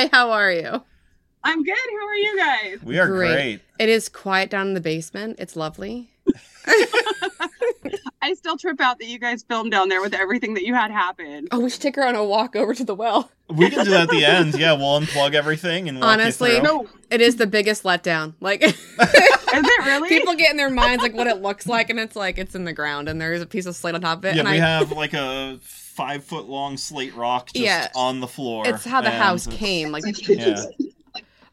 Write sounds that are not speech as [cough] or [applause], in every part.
Hi, how are you? I'm good. How are you guys? We are Great. great. It is quiet down in the basement. It's lovely. [laughs] I still trip out that you guys filmed down there with everything that you had happen. Oh, we should take her on a walk over to the well. We can do that at the end. Yeah, we'll unplug everything and walk Honestly, through. No, It is the biggest letdown. Like [laughs] [laughs] is it really? people get in their minds like what it looks like, and it's like it's in the ground, and there's a piece of slate on top of it. Yeah, and we I, have like a five foot long slate rock just Yeah. on the floor. it's how the and house it's- came. Like Yeah.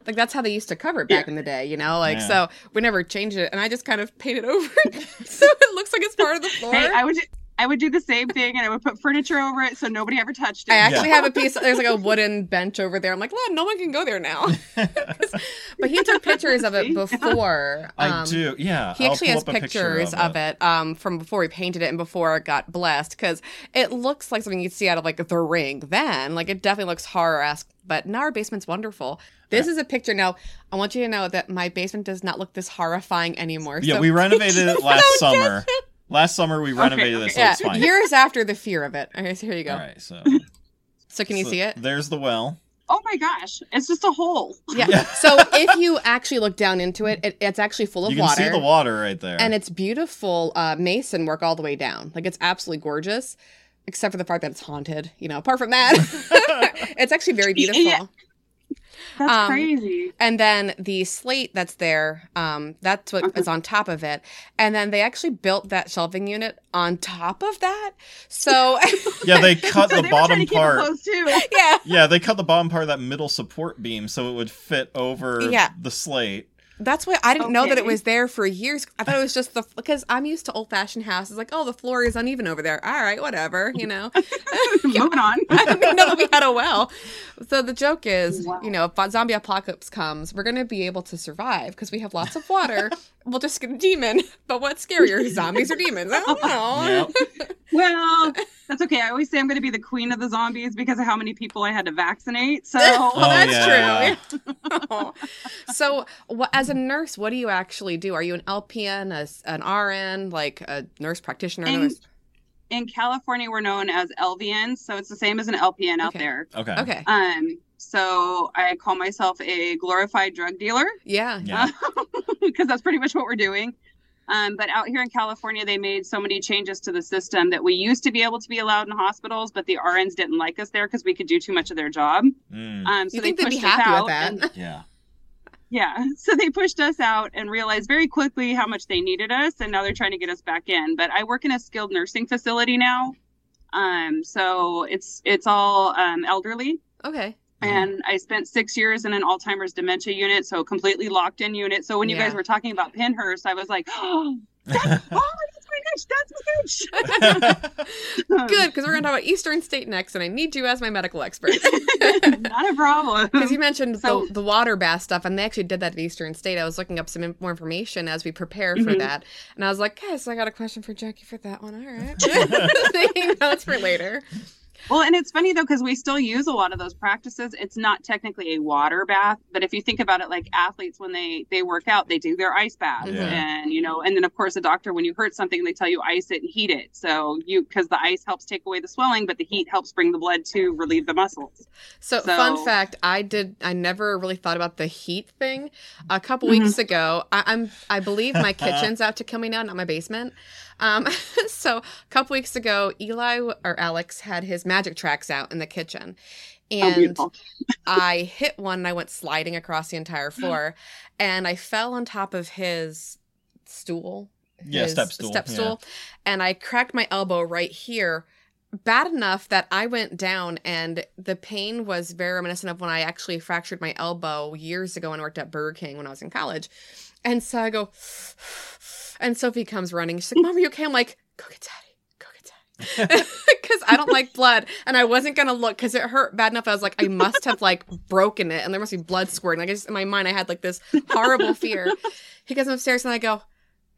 like that's how they used to cover it back in the day, you know. Like Yeah. so, we never changed it, and I just kind of painted over it [laughs] [laughs] so it looks like it's part of the floor. Hey, I would ju- I would do the same thing, and I would put furniture over it so nobody ever touched it. I actually Yeah. have a piece. There's like a wooden bench over there. I'm like, "Look, no one can go there now. [laughs] but he took pictures of it [laughs] See? before. I um, do. Yeah. He I'll actually has up a picture pictures of it, um, from before he painted it and before it got blessed because it looks like something you'd see out of like The Ring. Then, like, it definitely looks horror esque. But now our basement's wonderful. This is a picture. Now, I want you to know that my basement does not look this horrifying anymore. Yeah, so, we renovated it [laughs] last summer. Last summer we renovated this. it, so yeah, it's fine. years after the fear of it. Okay, so here you go. All right, so [laughs] So can you so see it? There's the well. Oh my gosh, it's just a hole. Yeah. Yeah. so if you actually look down into it, it it's actually full of water. You can water. see the water right there. and it's beautiful uh, mason work all the way down. Like it's absolutely gorgeous, except for the fact that it's haunted. You know, apart from that, [laughs] [laughs] it's actually very beautiful. Yeah. That's Um, crazy. And then the slate that's there, um, that's what is Okay. on top of it. And then they actually built that shelving unit on top of that. So yeah, [laughs] they [laughs] cut So the they were trying bottom keep part. close too. yeah, Yeah, they cut the bottom part of that middle support beam so it would fit over Yeah. the slate. That's why I didn't know that it was there for years. I thought it was just the because I'm used to old fashioned houses. Like, oh, the floor is uneven over there. All right, whatever, you know. [laughs] Moving on. [laughs] I didn't know that we had a well. So the joke is, Wow. you know, if zombie apocalypse comes, we're going to be able to survive because we have lots of water. [laughs] we'll just get a demon. But what's scarier, zombies or demons? I don't know. Yep. Well, that's okay. I always say I'm going to be the queen of the zombies because of how many people I had to vaccinate. So Oh, that's yeah, true. so, what, as a nurse, what do you actually do? Are you an LPN, a s an RN, like a nurse practitioner? In- nurse- in California, we're known as LVNs, so it's the same as an LPN out there. Okay. Okay. Um, so I call myself a glorified drug dealer Yeah. Yeah. [laughs] because that's pretty much what we're doing. Um, but out here in California, they made so many changes to the system that we used to be able to be allowed in hospitals, but the RNs didn't like us there because we could do too much of their job. Mm, Um, so You they think they'd be pushed us happy out with that? and- yeah. Yeah, [laughs] so they pushed us out and realized very quickly how much they needed us, and now they're trying to get us back in. But I work in a skilled nursing facility now, um, so it's it's all um, elderly. Okay. And I spent six years in an Alzheimer's dementia unit, so completely locked in unit. So when you Yeah. guys were talking about Pennhurst, I was like, [gasps] oh, that's, oh, that's my niche. That's my niche. [laughs] Good, because we're going to talk about Eastern State next, and I need you as my medical expert. [laughs] Not a problem. Because you mentioned So- the, the water bath stuff, and they actually did that at Eastern State. I was looking up some more information as we prepare for Mhm. that, and I was like, "Guys, I got a question for Jackie for that one." All right, [laughs] taking notes for later. Well, and it's funny though because we still use a lot of those practices. It's not technically a water bath, but if you think about it, like athletes when they they work out, they do their ice bath, Yeah. and you know, and then of course a doctor when you hurt something, they tell you ice it and heat it. So you because the ice helps take away the swelling, but the heat helps bring the blood to relieve the muscles. So, So- fun fact: I did. I never really thought about the heat thing. A couple Mhm. weeks ago, I, I'm. I believe my [laughs] kitchen's out to kill me now, not my basement. Um, [laughs] so a couple weeks ago, Eli or Alex had his magic tracks out in the kitchen, oh, and beautiful. [laughs] I hit one and I went sliding across the entire floor and I fell on top of his stool. Yeah, his step stool, Step yeah. stool. And I cracked my elbow right here. Bad enough that I went down and the pain was very reminiscent of when I actually fractured my elbow years ago when I worked at Burger King when I was in college. And so I go, and Sophie comes running. She's like, Mom, are you okay? I'm like, go get daddy. Go get daddy. [laughs] Because I don't like blood. And I wasn't going to look because it hurt bad enough. I was like, I must have like broken it and there must be blood squirting. Like, I just, in my mind, I had like this horrible fear. He goes upstairs and I go,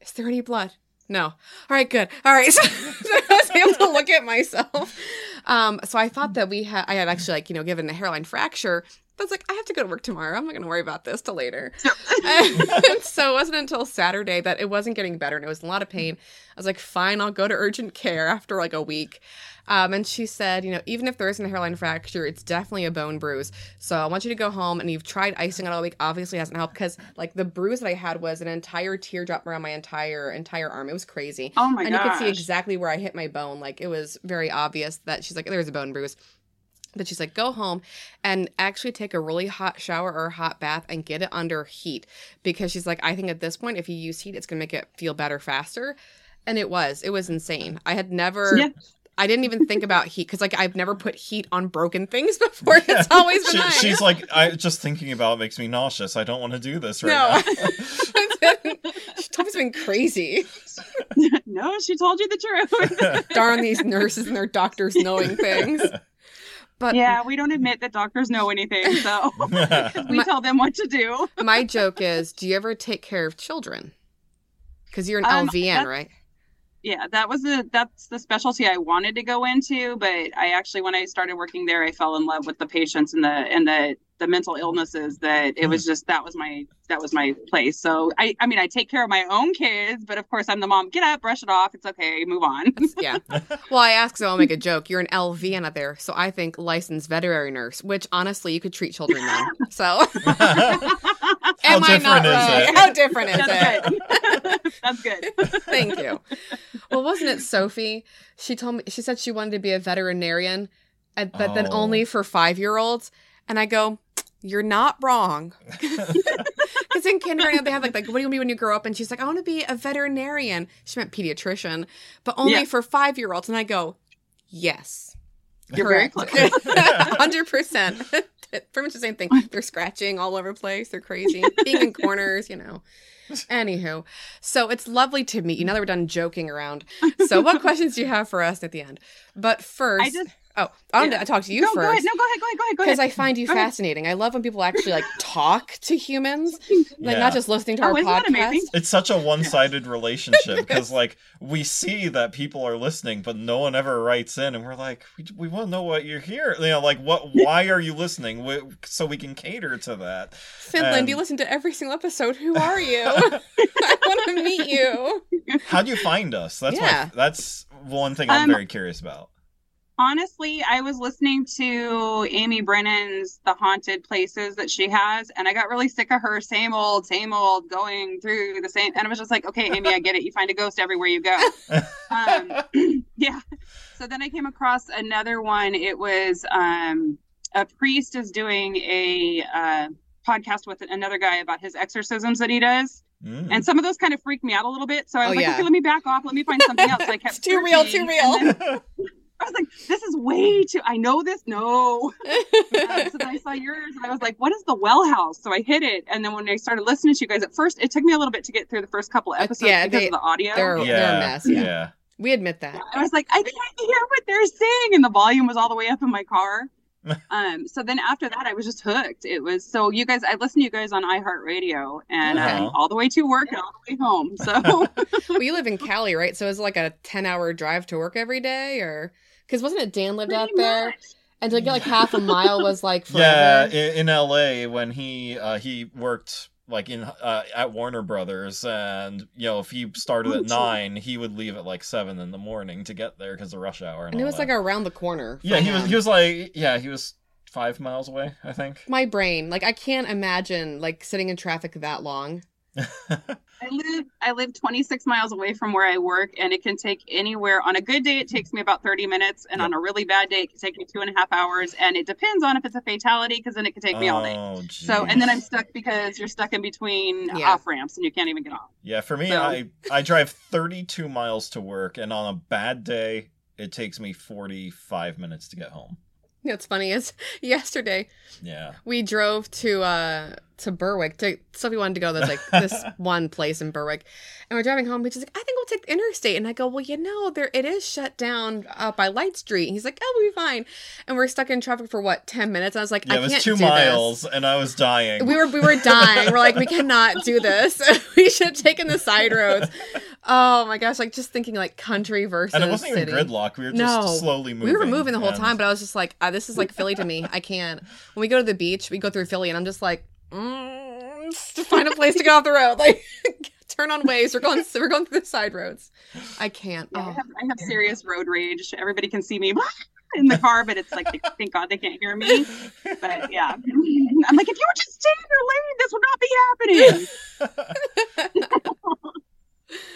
Is there any blood? No. All right, good. All right. [laughs] So, I was able to look at myself. Um, so I thought that we had, I had actually like, you know, given a hairline fracture. But I was like, I have to go to work tomorrow. I'm not going to worry about this till later. [laughs] and so it wasn't until Saturday that it wasn't getting better and it was in a lot of pain. I was like, fine, I'll go to urgent care after like a week. Um, and she said, you know, even if there isn't a hairline fracture, it's definitely a bone bruise. So I want you to go home and you've tried icing it all week. Obviously, hasn't helped because like the bruise that I had was an entire teardrop around my entire entire arm. It was crazy. Oh my and you could see exactly where I hit my bone. Like it was very obvious that she's like, there's a bone bruise. But she's like, go home and actually take a really hot shower or a hot bath and get it under heat. Because she's like, I think at this point, if you use heat, it's going to make it feel better faster. And it was. It was insane. I had never. Yeah. I didn't even think about heat because, like, I've never put heat on broken things [laughs] before. It's always been She, nice. she's like, I just thinking about it makes me nauseous. I don't want to do this right No. now. [laughs] [laughs] she told me something crazy. no, she told you the truth. Darn these nurses and their doctors knowing things. But yeah, we don't admit that doctors know anything, so [laughs] we My- tell them what to do. my joke is, do you ever take care of children? Because you're an Um, LVN, right? Yeah, that was the that's the specialty I wanted to go into, but I actually when I started working there, I fell in love with the patients and the and the the mental illnesses that it was hmm. just that was my that was my place. So I I mean I take care of my own kids, but of course I'm the mom. Get up, brush it off. It's okay. Move on. Yeah. [laughs] Well, I ask, so I'll make a joke. You're an LVN out there, so I think licensed veterinary nurse, which honestly, you could treat children then. So, [laughs] am I different not is right? it? How different is it? [laughs] That's good. That's good. Thank you. Well, wasn't it Sophie? She told me she said she wanted to be a veterinarian, and, but then Oh. only for five year olds. And I go, you're not wrong. [laughs] Because in kindergarten they have like, like, what do you want to be when you grow up? And she's like, I want to be a veterinarian. She meant pediatrician, but only Yeah. for five year olds. And I go, yes, You're very correct, close. [laughs] [laughs] hundred percent. Pretty much the same thing. They're scratching all over the place. They're crazy, being in corners, you know. Anywho, so it's lovely to meet you. Now that we're done joking around, so what questions do you have for us at the end? But first, I just oh, I want yeah. to talk to you no, go ahead. No, go ahead. Go ahead. Go ahead. Because. I find you Go ahead. fascinating. I love when people actually like talk to humans, like Yeah. not just listening to Oh, our isn't that podcast. amazing? It's such a one-sided [laughs] relationship because like we see that people are listening, but no one ever writes in, and we're like, we, we want to know what you're here. You know, like what? Why are you listening? We, so we can cater to that. Finland, you Um, listen to every single episode. Who are you? [laughs] [laughs] I want to meet you. How do you find us? That's Yeah. my, that's one thing I'm Um, very curious about. Honestly, I was listening to Amy Brennan's The Haunted Places that she has, and I got really sick of her same old, same old going through the same. And I was just like, okay, Amy, I get it. You find a ghost everywhere you go. [laughs] Um, [clears throat] yeah. So then I came across another one. It was um, a priest is doing a uh, podcast with another guy about his exorcisms that he does. Mm. And some of those kind of freaked me out a little bit. So I Oh, was like, yeah. okay, let me back off. Let me find something else. So I [laughs] kept It's too real, too and real. [laughs] then I was like, this is way too. I know this. No. Uh, so then I saw yours, and I was like, what is the well house? So I hit it, and then when I started listening to you guys, at first it took me a little bit to get through the first couple of Uh, episodes yeah, because they- of the audio. they're- yeah, a mess, yeah. yeah. we admit that. I was like, I can't hear what they're saying, and the volume was all the way up in my car. [laughs] um, so then after that, I was just hooked. It was so you guys. I listened to you guys on iHeartRadio, and Okay. um, all the way to work and all the way home. So [laughs] well, you live in Cali, right? So it's like a ten-hour drive to work every day, or because wasn't it Dan lived out Pretty there, and to get like half a [laughs] mile was like Yeah, in, in LA when he uh, he worked like in uh, at Warner Brothers, and you know if he started at nine, he would leave at like seven in the morning to get there because of rush hour. And, and it was that. like around the corner. yeah, from he was he was like yeah he was five miles away, I think. my brain like i can't imagine like sitting in traffic that long [laughs] I live I live 26 miles away from where I work, and it can take anywhere. On a good day, it takes me about 30 minutes, and Yep. on a really bad day, it can take me two and a half hours. And it depends on if it's a fatality, because then it could take me all day. Oh, So, and then. I'm stuck because you're stuck in between Yeah. off ramps, and you can't even get off. Yeah, for me, So- I I drive 32 miles to work, and on a bad day, it takes me 45 minutes to get home. You know, what's funny is [laughs] yesterday Yeah. we drove to uh to Berwick to Sophie wanted to go to like this [laughs] one place in Berwick and we're driving home. He's like, I think we'll take the interstate. And I go, Well, you know, there it is shut down uh, by Light Street. And he's like, Oh, we'll be fine. And we're stuck in traffic for what, ten minutes? I was like, Yeah, I it was can't two do this. miles, and I was dying. We were we were dying. We're like, we cannot do this. [laughs] we should have taken the side roads. Oh my gosh, like just thinking like country versus and it wasn't even gridlock. We were just No. slowly moving. We were moving the whole and- time, but I was just like, uh, this is like Philly to me. I can't. When we go to the beach, we go through Philly, and I'm just like, mm, just to find a place to get off the road. [laughs] Like, [laughs] turn on Waze. We're going. We're going through the side roads. I can't. Yeah, I Oh. have I have serious road rage. Everybody can see me [laughs] in the car, but it's like thank God they can't hear me. But yeah, I'm like, if you would just stay in your lane, this would not be happening.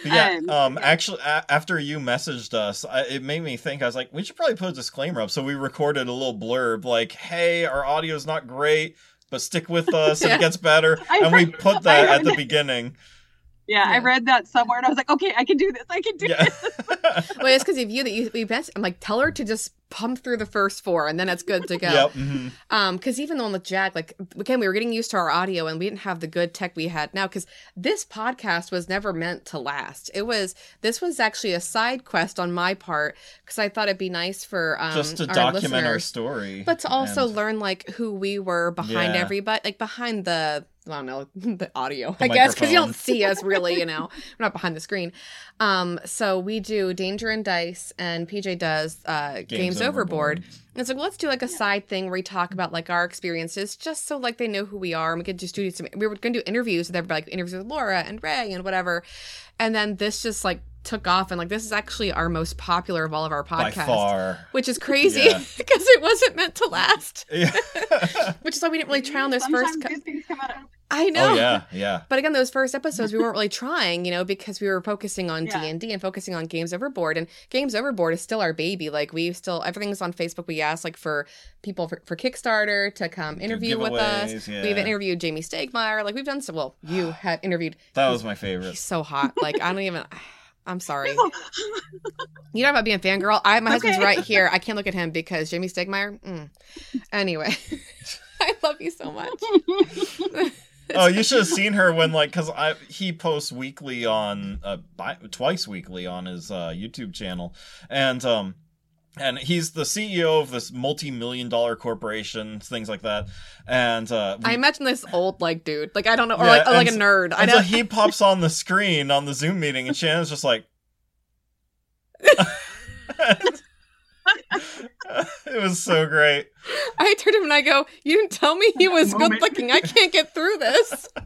Yeah. Um, Um. Actually, a- after you messaged us, I, it made me think. I was like, we should probably put a disclaimer up. So we recorded a little blurb, like, "Hey, our audio is not great, but stick with us. and [laughs] Yeah. It gets better." I and we heard- put I that at the that. beginning. Yeah, I read that somewhere, and I was like, okay, I can do this. I can do Yeah. this. [laughs] Well, it's because of you that you we best. I'm like, tell her to just pump through the first four, and then it's good to go. Yep. mhm. Um, because even the one with Jack, like again, we were getting used to our audio, and we didn't have the good tech we had now. Because this podcast was never meant to last. It was this was actually a side quest on my part because I thought it'd be nice for um, Just to our document our story, but to also and- learn like who we were behind Yeah. everybody, like behind the I don't know [laughs] the audio, The I guess, because you don't see us really, you [laughs] know, we're not behind the screen. Um, so we do Danger and Dice, and PJ does uh, Games, Overboard. And it's like, let's do like a side thing where we talk about like our experiences, just so like they know who we are. And we could just do some. We were going to do interviews with everybody, like interviews with Laura and Ray and whatever. And then this just like took off, and like this is actually our most popular of all of our by podcasts, far. which is crazy Yeah. [laughs] because it wasn't meant to last. [laughs] Yeah. [laughs] Which is why we didn't really try on those Sometimes first. Co- good things come out of I oh, know. oh yeah, yeah. But again, those first episodes, we weren't really trying, you know, because we were focusing on d&d and focusing on Games Overboard. And Games Overboard is still our baby. Like we still everything's on Facebook. We asked like for people for, for Kickstarter to come interview with us. giveaways, We've yeah. interviewed Jamey Stegmaier. Like we've done so. Well, you [sighs] have interviewed. That was my He's favorite. so hot. Like I don't even. I'm sorry. You know about being a fangirl? I my husband's right here. I [laughs] can't look at him because Jamey Stegmaier. Mm. Anyway, [laughs] I love you so much. [laughs] oh, you should have seen her when like because I he posts weekly on uh bi- twice weekly on his uh YouTube channel, and um. And he's the CEO of this multi-million dollar corporation, things like that. And uh, we- I imagine this old like dude, like I don't know, or Yeah, like or like a and- nerd. I know. so he [laughs] pops on the screen on the Zoom meeting, and Shannon's just like, [laughs] it was so great. I turned to him and I go, "You didn't tell me he was good looking. I can't get through this." [laughs]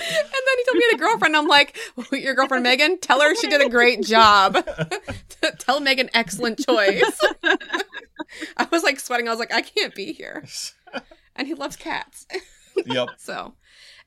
And then he told me he had a girlfriend. I'm like, "Your girlfriend Megan? Tell her she did a great job. [laughs] tell Megan excellent choice." [laughs] I was like sweating. I was like, "I can't be here." And he loves cats. yep. [laughs] So,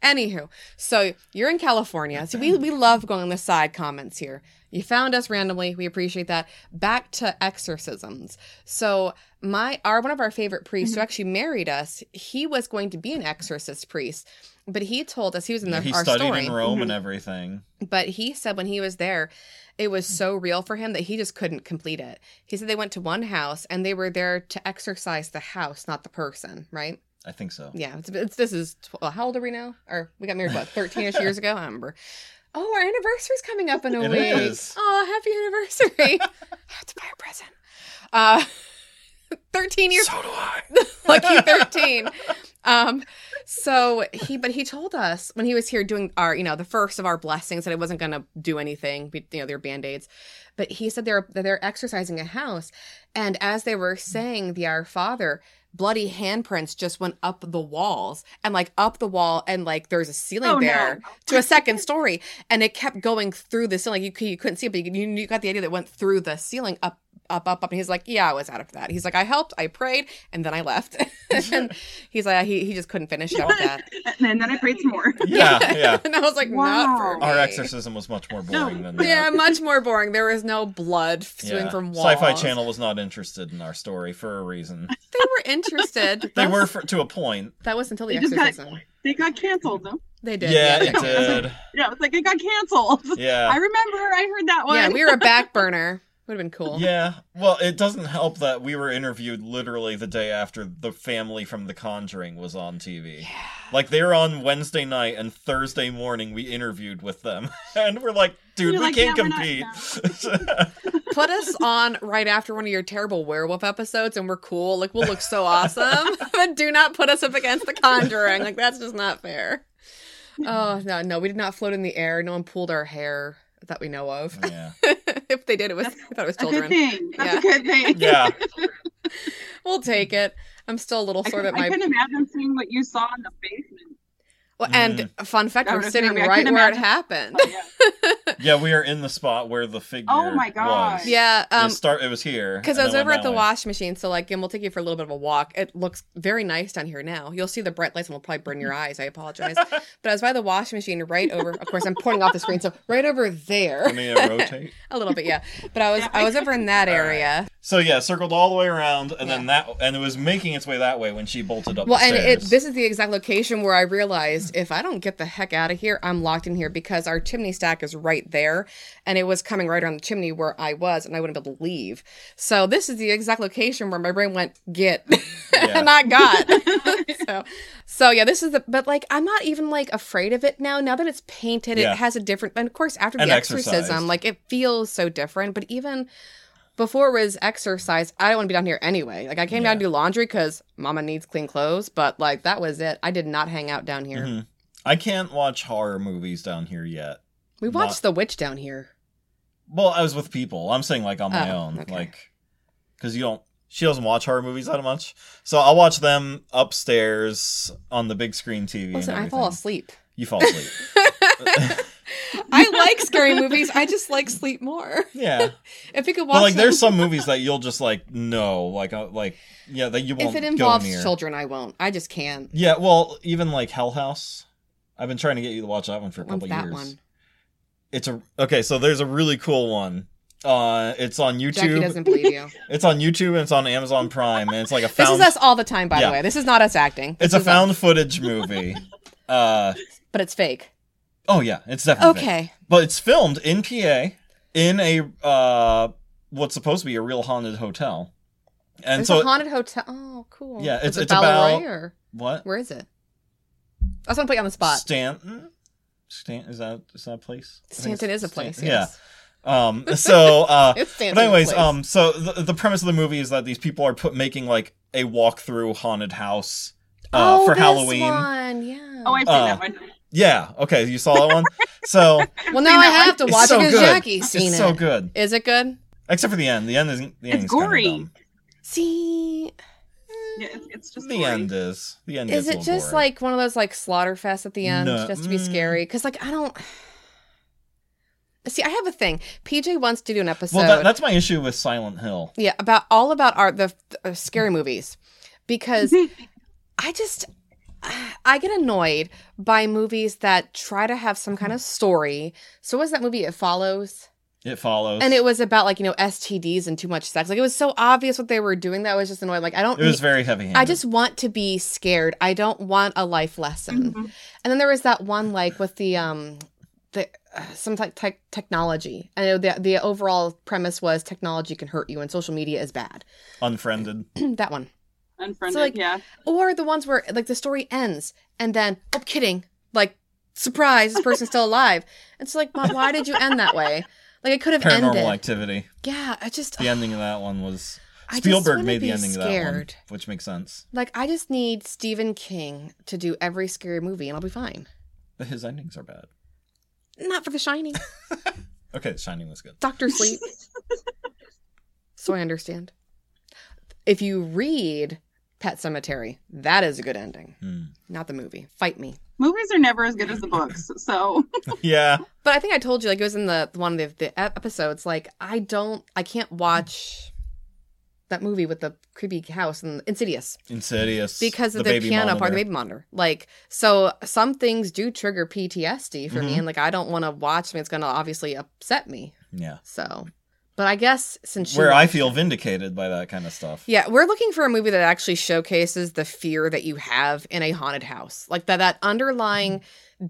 anywho, so you're in California. So we we love going on the side comments here. You found us randomly. We appreciate that. Back to exorcisms. So my our one of our favorite priests who actually married us, he was going to be an exorcist priest, but he told us he was in the, he our studied story. in Rome Mhm. and everything. But he said when he was there, it was so real for him that he just couldn't complete it. He said they went to one house and they were there to exorcise the house, not the person, right? I think so. Yeah, it's, it's this is well, how old are we now? Or we got married what thirteen ish years ago? I remember. Oh, our anniversary's coming up in a It week. is. Oh, happy anniversary! [laughs] I have to buy a present. Uh, [laughs] thirteen years, So do I. [laughs] lucky thirteen. Um, so he, but he told us when he was here doing our, you know, the first of our blessings that it wasn't going to do anything. You know, they're band aids. But he said they're they're exorcising a house, and as they were saying the Our Father, bloody handprints just went up the walls and like up the wall, and like there's a ceiling Oh, no. there to a second story, and it kept going through the ceiling. You, you couldn't see it, but you, you got the idea that it went through the ceiling up. Up, up, up, and he's like, "Yeah, I was out of that." He's like, "I helped, I prayed, and then I left." [laughs] and he's like, he, he just couldn't finish it with that. [laughs] and then I prayed some more. [laughs] Yeah, yeah. and I was like, "Not for Wow. me." Our exorcism was much more boring than that. Yeah, much more boring. There was no blood spewing Yeah. from walls. Sci-Fi Channel was not interested in our story for a reason. They were interested. They were for, to a point. That was until the They just got- exorcism. They got canceled though. They did. yeah, they it did. Yeah, it's like it got canceled. Yeah, I remember. I heard that one. Yeah, we were a back burner. Would have been cool. Yeah. Well, it doesn't help that we were interviewed literally the day after the family from The Conjuring was on TV. Yeah. Like they were on Wednesday night and Thursday morning we interviewed with them. [laughs] And we're like, dude, You're we like, can't "Yeah, we're not compete. [laughs] Put us on right after one of your terrible werewolf episodes, and we're cool. Like we'll look so awesome. [laughs] but do not put us up against the Conjuring. Like that's just not fair. Oh no, no, we did not float in the air. No one pulled our hair that we know of. yeah. [laughs] if they did, it was I thought it was a good children. thing. That's Yeah. a good thing. [laughs] Yeah. [laughs] We'll take it. I'm still a little I, sore could, that I my couldn't imagine seeing what you saw in the basement. Well, and mm. fun fact, That we're sitting scared me. I right couldn't where it happened. Oh, yeah. [laughs] Yeah, we are in the spot where the figure. Oh my God. Was. yeah, um, it start. It was here because I was over at the way. wash machine, so like, and we'll take you for a little bit of a walk. It looks very nice down here now. You'll see the bright lights, and will probably burn your eyes. I apologize, [laughs] but I was by the wash machine, right over. Of course, I'm pointing off the screen, so right over there, Let me uh, rotate. [laughs] a little bit, yeah. But I was, I was over in that All right. area. So yeah, circled all the way around, and then that, and it was making its way that way when she bolted up. Well, the and it, this is the exact location where I realized if I don't get the heck out of here, I'm locked in here because our chimney stack is right there, and it was coming right around the chimney where I was, and I wouldn't be able to leave. So this is the exact location where my brain went get, [laughs] Yeah. and I got. [laughs] [laughs] so, so yeah, this is the. But like, I'm not even like afraid of it now. Now that it's painted, Yeah. it has a different. And of course, after the exorcism, exorcised. like it feels so different. But even. Before it was exorcise, I don't want to be down here anyway. Like I came down to do laundry because Mama needs clean clothes, but like that was it. I did not hang out down here. Mhm. I can't watch horror movies down here yet. We Not- watched The Witch down here. Well, I was with people. I'm saying like on my Oh, own, okay. like because you don't. She doesn't watch horror movies that much, so I'll watch them upstairs on the big screen TV. Listen, and I fall asleep. You fall asleep. [laughs] I like scary movies. I just like sleep more. yeah, [laughs] If you could watch, but like, there's some movies that you'll just like no, like, uh, like yeah, that you won't If it go involves near. children, I won't. I just can't. Yeah, well, even like Hell House. I've been trying to get you to watch that one for a When's couple that years. one? It's a okay. So there's a really cool one. Uh, it's on YouTube. Jackie doesn't believe you. [laughs] It's on YouTube and it's on Amazon Prime, and it's like a [laughs] This found. is us all the time, by Yeah. the way. This is not us acting. it's a is us. found footage movie. [laughs] Uh, but it's fake. oh yeah, it's definitely. fake. Okay. But it's filmed in PA in a uh what's supposed to be a real haunted hotel, and It's so a haunted hotel. Oh, cool. Yeah, it's- Is it it's about- or what where is it? I want to put you on the spot. Stanton. Stanton is that is that a place? Stanton is a Stan- place. Yeah. Yes. Um. So. Uh. [laughs] It's Stanton's But anyways, place. um, so the, the premise of the movie is that these people are put making like a walkthrough haunted house uh, oh, for this Halloween. One. Yeah. Oh, I've seen Uh, that one. Yeah, okay, you saw that one. So [laughs] well, now I that have to it's watch so it because good. Jackie's seen it's it. so good, Is it good? except for the end. The end isn't. The It's ending's kinda gory. dumb. See, Yeah, it's, it's just The gory. end is. The end is gets a it just gory. like one of those like slaughter fests at the end No, just to be mm. scary? Because like I don't. [sighs] See, I have a thing. PJ wants to do an episode. Well, that, that's my issue with Silent Hill. yeah, about all about our the uh, scary movies, because [laughs] I just [sighs] I get annoyed by movies that try to have some kind of story. So what was that movie? It follows. It follows, And it was about like, you know, STDs and too much sex. Like it was so obvious what they were doing that I was just annoyed. Like I don't It was very heavy. Handed. I just want to be scared. I don't want a life lesson. Mhm. And then there was that one like with the um the uh, some type tech technology. I know the the overall premise was technology can hurt you and social media is bad. unfriended. [clears throat] that one. Unfriended, So, like, yeah. Or the ones where like the story ends and then oh kidding like surprise this person's still alive. It's like why, why did you end that way? Like it could have Paranormal ended. Activity. Yeah, I just The ending of that one was Spielberg made the ending of that one, which makes sense. like I just need Stephen King to do every scary movie and I'll be fine. But his endings are bad. Not for The Shining. [laughs] Okay, The Shining was good. Doctor Sleep. [laughs] so I understand. If you read Pet Sematary, that is a good ending. Hmm. Not the movie. Fight me. Movies are never as good as the books. So [laughs] Yeah, But I think I told you, like it was in the one of the, the ep- episodes. Like I don't, I can't watch that movie with the creepy house and Insidious Insidious. because of the the, baby piano part, monitor. the baby monitor. Like so, some things do trigger PTSD for me, Mhm. and like I don't want to watch something that's going to obviously upset me. Yeah, So, but I guess since where I feel it- vindicated by that kind of stuff. Yeah, we're looking for a movie that actually showcases the fear that you have in a haunted house. Like that that underlying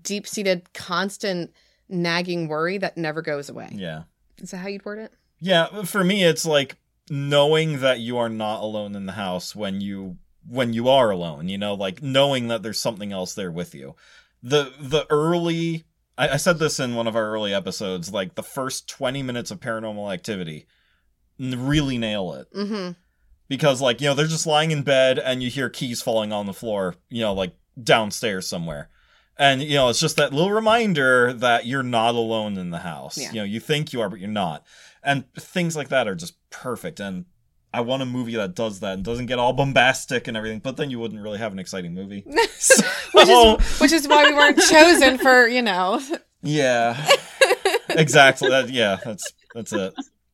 deep-seated constant nagging worry that never goes away. Yeah, Is that how you'd word it? yeah. For me, it's like knowing that you are not alone in the house when you when you are alone. You know, like knowing that there's something else there with you. The the early. I, I said this in one of our early episodes. Like the first twenty minutes of Paranormal Activity, really nail it. Mm-hmm. because like you know they're just lying in bed and you hear keys falling on the floor you know like downstairs somewhere and you know it's just that little reminder that you're not alone in the house Yeah. you know you think you are but you're not and things like that are just perfect and I want a movie that does that and doesn't get all bombastic and everything. But then you wouldn't really have an exciting movie. So, [laughs] which is which is why we weren't [laughs] chosen for you know. Yeah, exactly. That yeah, that's that's it.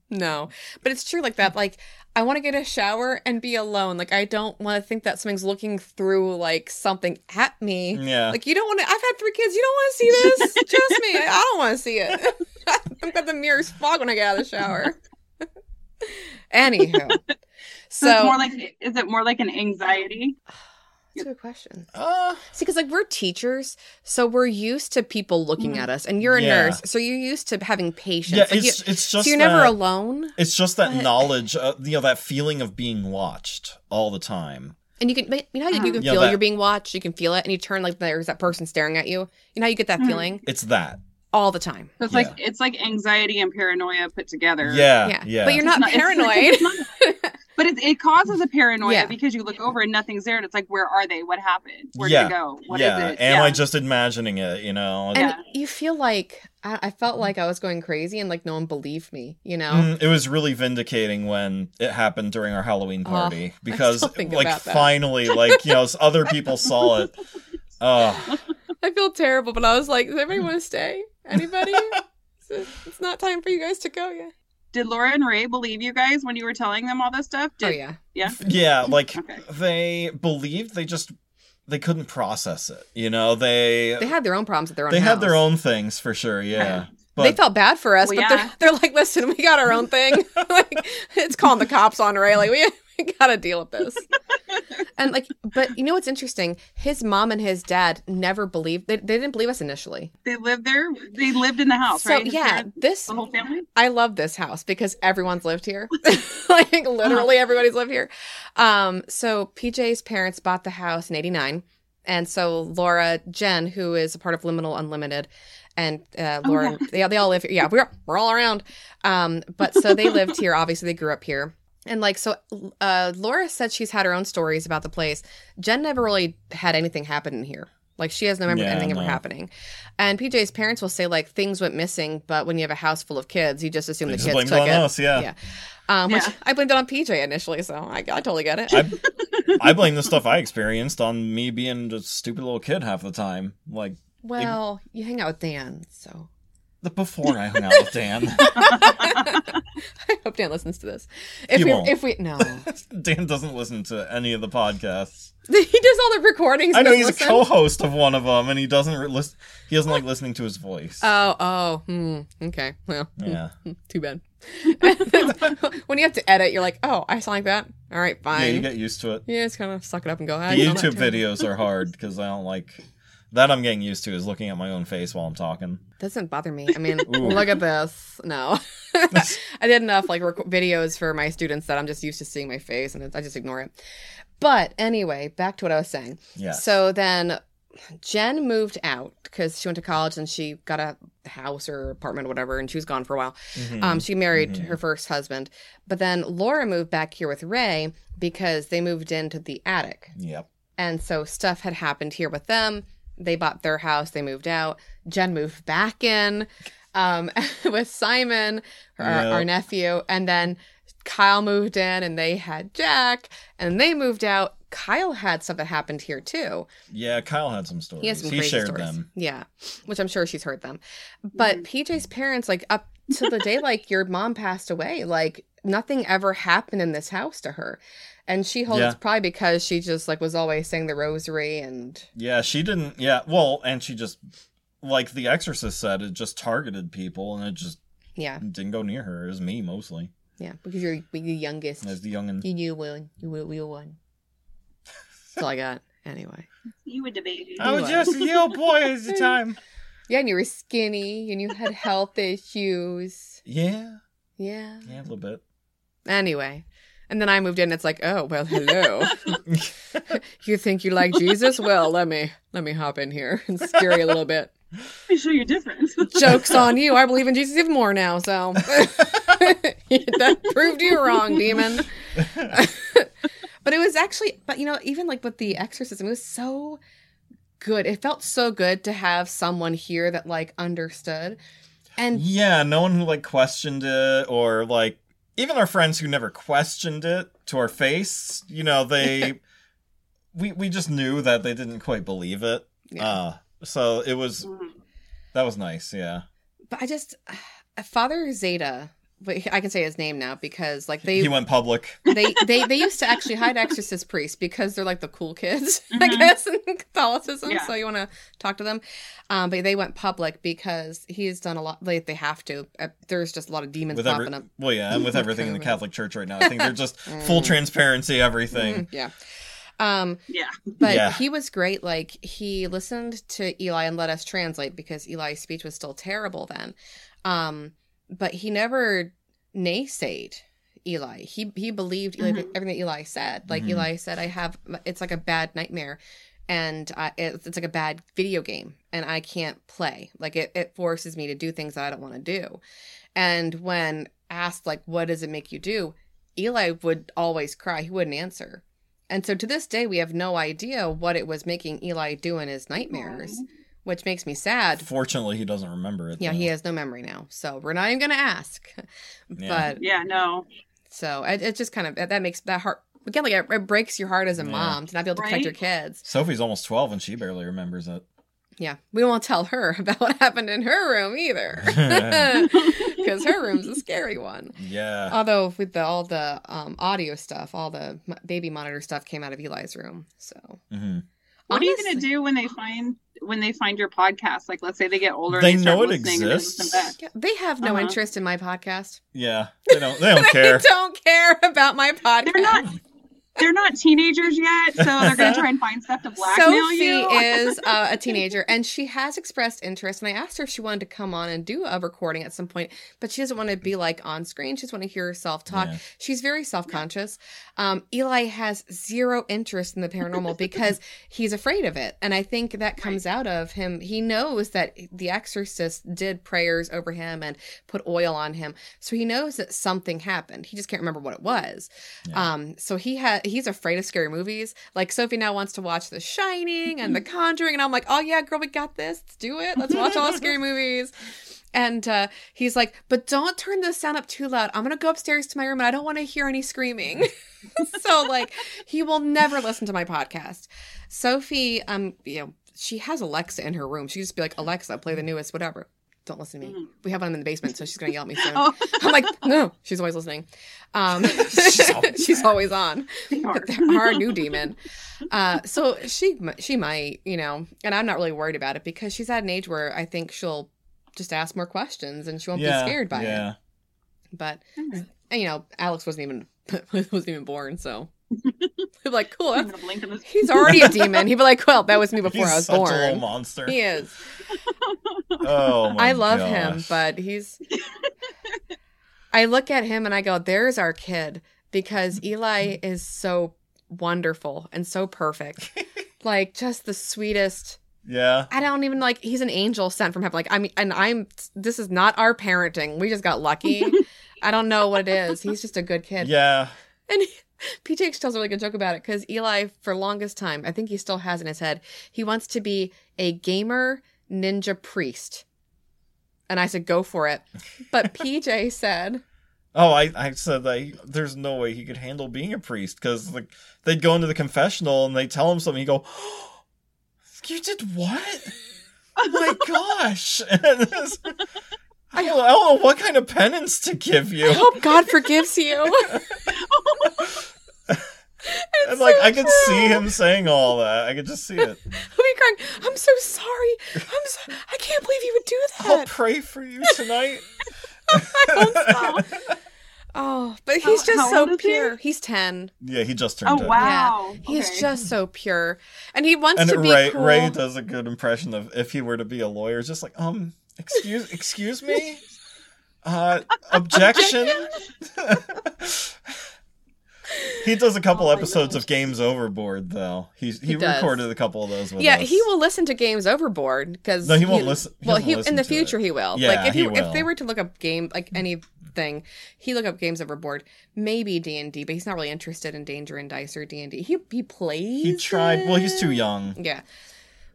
no. But it's true like that like i want to get a shower and be alone. Like i don't want to think that something's looking through like something at me. Yeah, like you don't want to i've had three kids. You don't want to see this? [laughs] Trust me. I don't want to see it. I've got the mirrors fog when i get out of the shower anywho So, it's more like is it more like an anxiety? [sighs] that's a good question uh, See, because like we're teachers, so we're used to people looking Mhm. at us, and you're a Yeah. nurse, so you're used to having patients. yeah. Like, you- It's it's just so you're never alone, It's just that but- knowledge, uh, you know, that feeling of being watched all the time. and you can, you know, how you, you can Yeah, feel that- you're being watched. You can feel it, and you turn like there's that person staring at you. You know how you get that Mhm. feeling It's that. All the time. So it's like it's like anxiety and paranoia put together. Yeah, Yeah, yeah. but you're not It's it's- paranoid. it's not- [laughs] but it, it causes a paranoia Yeah. because you look over and nothing's there, and it's like, where are they? What happened? Where Yeah. did it go? What is yeah. it? Am yeah. I just imagining it? You know. and Yeah. you feel like I, I felt like I was going crazy, and like no one believed me. You know, Mm, it was really vindicating when it happened during our Halloween Oh, party because, like, finally, like you know, other people saw it. [laughs] Oh, I feel terrible, but I was like, does everybody want [laughs] to stay? Anybody? it's, it's not time for you guys to go yet. Did Laura and Ray believe you guys when you were telling them all this stuff? Did, oh yeah. yeah. yeah, like Okay. they believed they just they couldn't process it. You know, they They had their own problems at their own. they had their own things for sure. Yeah, but they felt bad for us, Well, but yeah. they're, they're like, listen, we got our own thing. [laughs] [laughs] like, it's calling the cops on Ray. Like, we, we got to deal with this. [laughs] and like, but you know what's interesting? His mom and his dad never believed. They, they didn't believe us initially. They lived there. They lived in the house, so right? His yeah, parents- this the whole family. I love this house because everyone's lived here. [laughs] [laughs] like literally everybody's lived here. Um, so PJ's parents bought the house in '89, and so Laura Jen, who is a part of Liminal Unlimited, and uh, Oh, Laura, they they all live here. Yeah, we're we're all around. Um, but so they lived here. Obviously, they grew up here. And like so, uh, Laura said she's had her own stories about the place. Jen never really had anything happen in here. Like she has no memory of Yeah, anything ever happening. And PJ's parents will say like things went missing, but when you have a house full of kids, you just assume they the just kids took it on it. us. Yeah, Yeah. Um, which Yeah. I blamed it on PJ initially, so I, I totally get it. I [laughs] I blame the stuff I experienced on me being just a stupid little kid half the time. Like well, you hang out with Dan, so the before I hung out with Dan. [laughs] I hope Dan listens to this. If He we, won't. if we, no, [laughs] Dan doesn't listen to any of the podcasts. [laughs] he does all the recordings. I know he's listen. a co-host of one of them, and he doesn't re- listen. He doesn't like listening to his voice. Oh, oh, hmm, okay. Well, hmm, yeah, too bad. when you have to edit, you're like, oh, I sound like that. All right, fine. yeah, you get used to it. Yeah, just kind of suck it up and go. The YouTube videos are hard because I don't like that. I'm getting used to is looking at my own face while I'm talking. doesn't bother me. I mean, [laughs] look at this. No, [laughs] [laughs] I did enough like rec- videos for my students that I'm just used to seeing my face, and I just ignore it. But anyway, back to what I was saying. Yeah, So then Jen moved out because she went to college and she got a house or apartment or whatever, and she was gone for a while. Mhm. Um, she married Mhm. her first husband, but then Laura moved back here with Ray because they moved into the attic, yep. and so stuff had happened here with them. They bought their house, they moved out. Jen moved back in um, [laughs] with Simon, our, Yep. our nephew, and then Kyle moved in, and they had Jack, and they moved out. Kyle had stuff that happened here too. Yeah, Kyle had some stories. He has some he crazy shared stories. them. Yeah, which I'm sure she's heard them. But PJ's parents, like up to the day like your mom passed away, like nothing ever happened in this house to her, and she holds Yeah. probably because she just like was always saying the rosary and Yeah, she didn't. Yeah, well, and she just like The Exorcist said, it just targeted people, and it just yeah, didn't go near her. It was me mostly yeah, because you're the youngest. as the young You knew one. You were you one. [laughs] That's all I got. Anyway, You would debate. I was just a little boy at the time. [laughs] yeah, and you were skinny and you had health issues. Yeah, Yeah. yeah, a little bit. Anyway. And then I moved in. It's like, oh well, hello. [laughs] you think you like Jesus? Well, let me let me hop in here and scare you a little bit. Let me show you difference. [laughs] Jokes on you. I believe in Jesus even more now. So [laughs] that proved you wrong, demon. but it was actually, but you know, even like with the exorcism, it was so good. It felt so good to have someone here that like understood. And yeah, no one who like questioned it or like even our friends who never questioned it to our face, you know, they [laughs] we we just knew that they didn't quite believe it. Yeah. Uh so it was Mhm. that was nice, yeah. but I just [sighs] Father Zeta. But I can say his name now because like they he went public. they, they they used to actually hide exorcist priests because they're like the cool kids, [laughs] I Mhm. guess, in Catholicism. Yeah. So you want to talk to them, um, but they went public because he's done a lot. Like they have to. Uh, there's just a lot of demons With popping every, up. well, yeah, and with With [laughs] everything in the Catholic Church right now, I think they're just [laughs] full Mm. transparency, everything. Mhm, yeah. Um, Yeah. but Yeah. he was great. Like he listened to Eli and let us translate because Eli's speech was still terrible then. Um, but he never naysayed Eli. He he believed Eli, Mhm. everything that Eli said. Like Mhm. Eli said, I have it's like a bad nightmare, and I, it's, it's like a bad video game, and I can't play. Like it it forces me to do things that I don't want to do. And when asked like, what does it make you do? Eli would always cry. He wouldn't answer. And so to this day, we have no idea what it was making Eli do in his nightmares, which makes me sad. Fortunately, he doesn't remember it. Yeah, though. he has no memory now. So we're not even going to ask. [laughs] Yeah. But Yeah, no. so it, it just kind of, that makes that heart, again, like it, it breaks your heart as a Yeah. mom to not be able to protect your kids. Sophie's almost twelve and she barely remembers it. Yeah. We won't tell her [laughs] about what happened in her room either. [laughs] Because her room's a scary one. Yeah. Although with the, all the um, audio stuff, all the baby monitor stuff came out of Eli's room. So hmm What are you gonna do when they find when they find your podcast? Like, let's say they get older, They and they start know it listening and they exists. back. Yeah, they have no Uh-huh. interest in my podcast. Yeah. They don't. They don't [laughs] care. They don't care about my podcast. They're not. They're not teenagers yet, so they're gonna try and find stuff to blackmail Sophie you. [laughs] is uh, a teenager, and she has expressed interest. And I asked her if she wanted to come on and do a recording at some point, but she doesn't want to be like on screen. She just want to hear herself talk. Yeah. She's very self conscious. Um, Eli has zero interest in the paranormal [laughs] because he's afraid of it, and I think that comes out of him. He knows that The Exorcist did prayers over him and put oil on him, so he knows that something happened. He just can't remember what it was. Yeah. Um, so he had he's afraid of scary movies. Like Sophie now wants to watch The Shining and The [laughs] Conjuring, and I'm like, oh yeah, girl, we got this. Let's do it. Let's watch all the scary [laughs] movies. And uh, he's like, but don't turn the sound up too loud. I'm gonna go upstairs to my room, and I don't want to hear any screaming. [laughs] so like, he will never listen to my podcast. Sophie, um, you know, she has Alexa in her room. She just be like, Alexa, play the newest, whatever. Don't listen to me. Mhm. We have one in the basement, so she's gonna yell at me soon. [laughs] Oh, I'm like, no, she's always listening. Um, [laughs] She's [laughs] always she's always on. they are. Our new demon. Uh, so she she might, you know, and I'm not really worried about it because she's at an age where I think she'll just ask more questions and she won't yeah. be scared by yeah. it. But Okay. and, you know, Alex wasn't even wasn't even born, so [laughs] he'd be like, cool, that's, gonna blink in this- [laughs] he's already a demon. He'd be like, well, that was me before He's I was such a little monster. He is. [laughs] Oh my I love him, but he's. I look at him and I go, "There's our kid," because Eli is so wonderful and so perfect, like just the sweetest. yeah. I don't even like. He's an angel sent from heaven. Like I mean, and I'm. This is not our parenting. We just got lucky. I don't know what it is. He's just a good kid. Yeah. And he, [laughs] PJ tells a really good joke about it because Eli, for longest time, I think he still has in his head, he wants to be a gamer ninja priest. And I said, go for it. But [laughs] PJ said, Oh, I, I said there's no way he could handle being a priest because like they'd go into the confessional and they tell him something. He go, [gasps] "You did what? [laughs] Oh my gosh!" And it's- I, don't, I don't know what kind of penance to give you. I hope God forgives you. [laughs] And like I so could see him saying all that. I could just see it. He'll be crying, I'm so sorry. I'm so, I can't believe you would do that. I'll pray for you tonight. [laughs] I won't stop. Oh, but he's How- just how so old is he? pure. He's 10. yeah, he just turned. Oh 10. wow! He's Okay. just so pure. And he wants And to be Ray cool. Ray does a good impression of if he were to be a lawyer, just like um, excuse excuse me, uh, objection. [laughs] he does a couple Oh episodes gosh. of Games Overboard though. He's he, He recorded a couple of those with yeah, us. he will listen to games overboard because No, he won't listen- he well, he listen in the future it. he will. Yeah, like if he he, if they were to look up game like anything, he look up games overboard. Maybe D and D, but he's not really interested in Danger and Dice or D and D. He he plays. He tried. Well, he's too young. Yeah,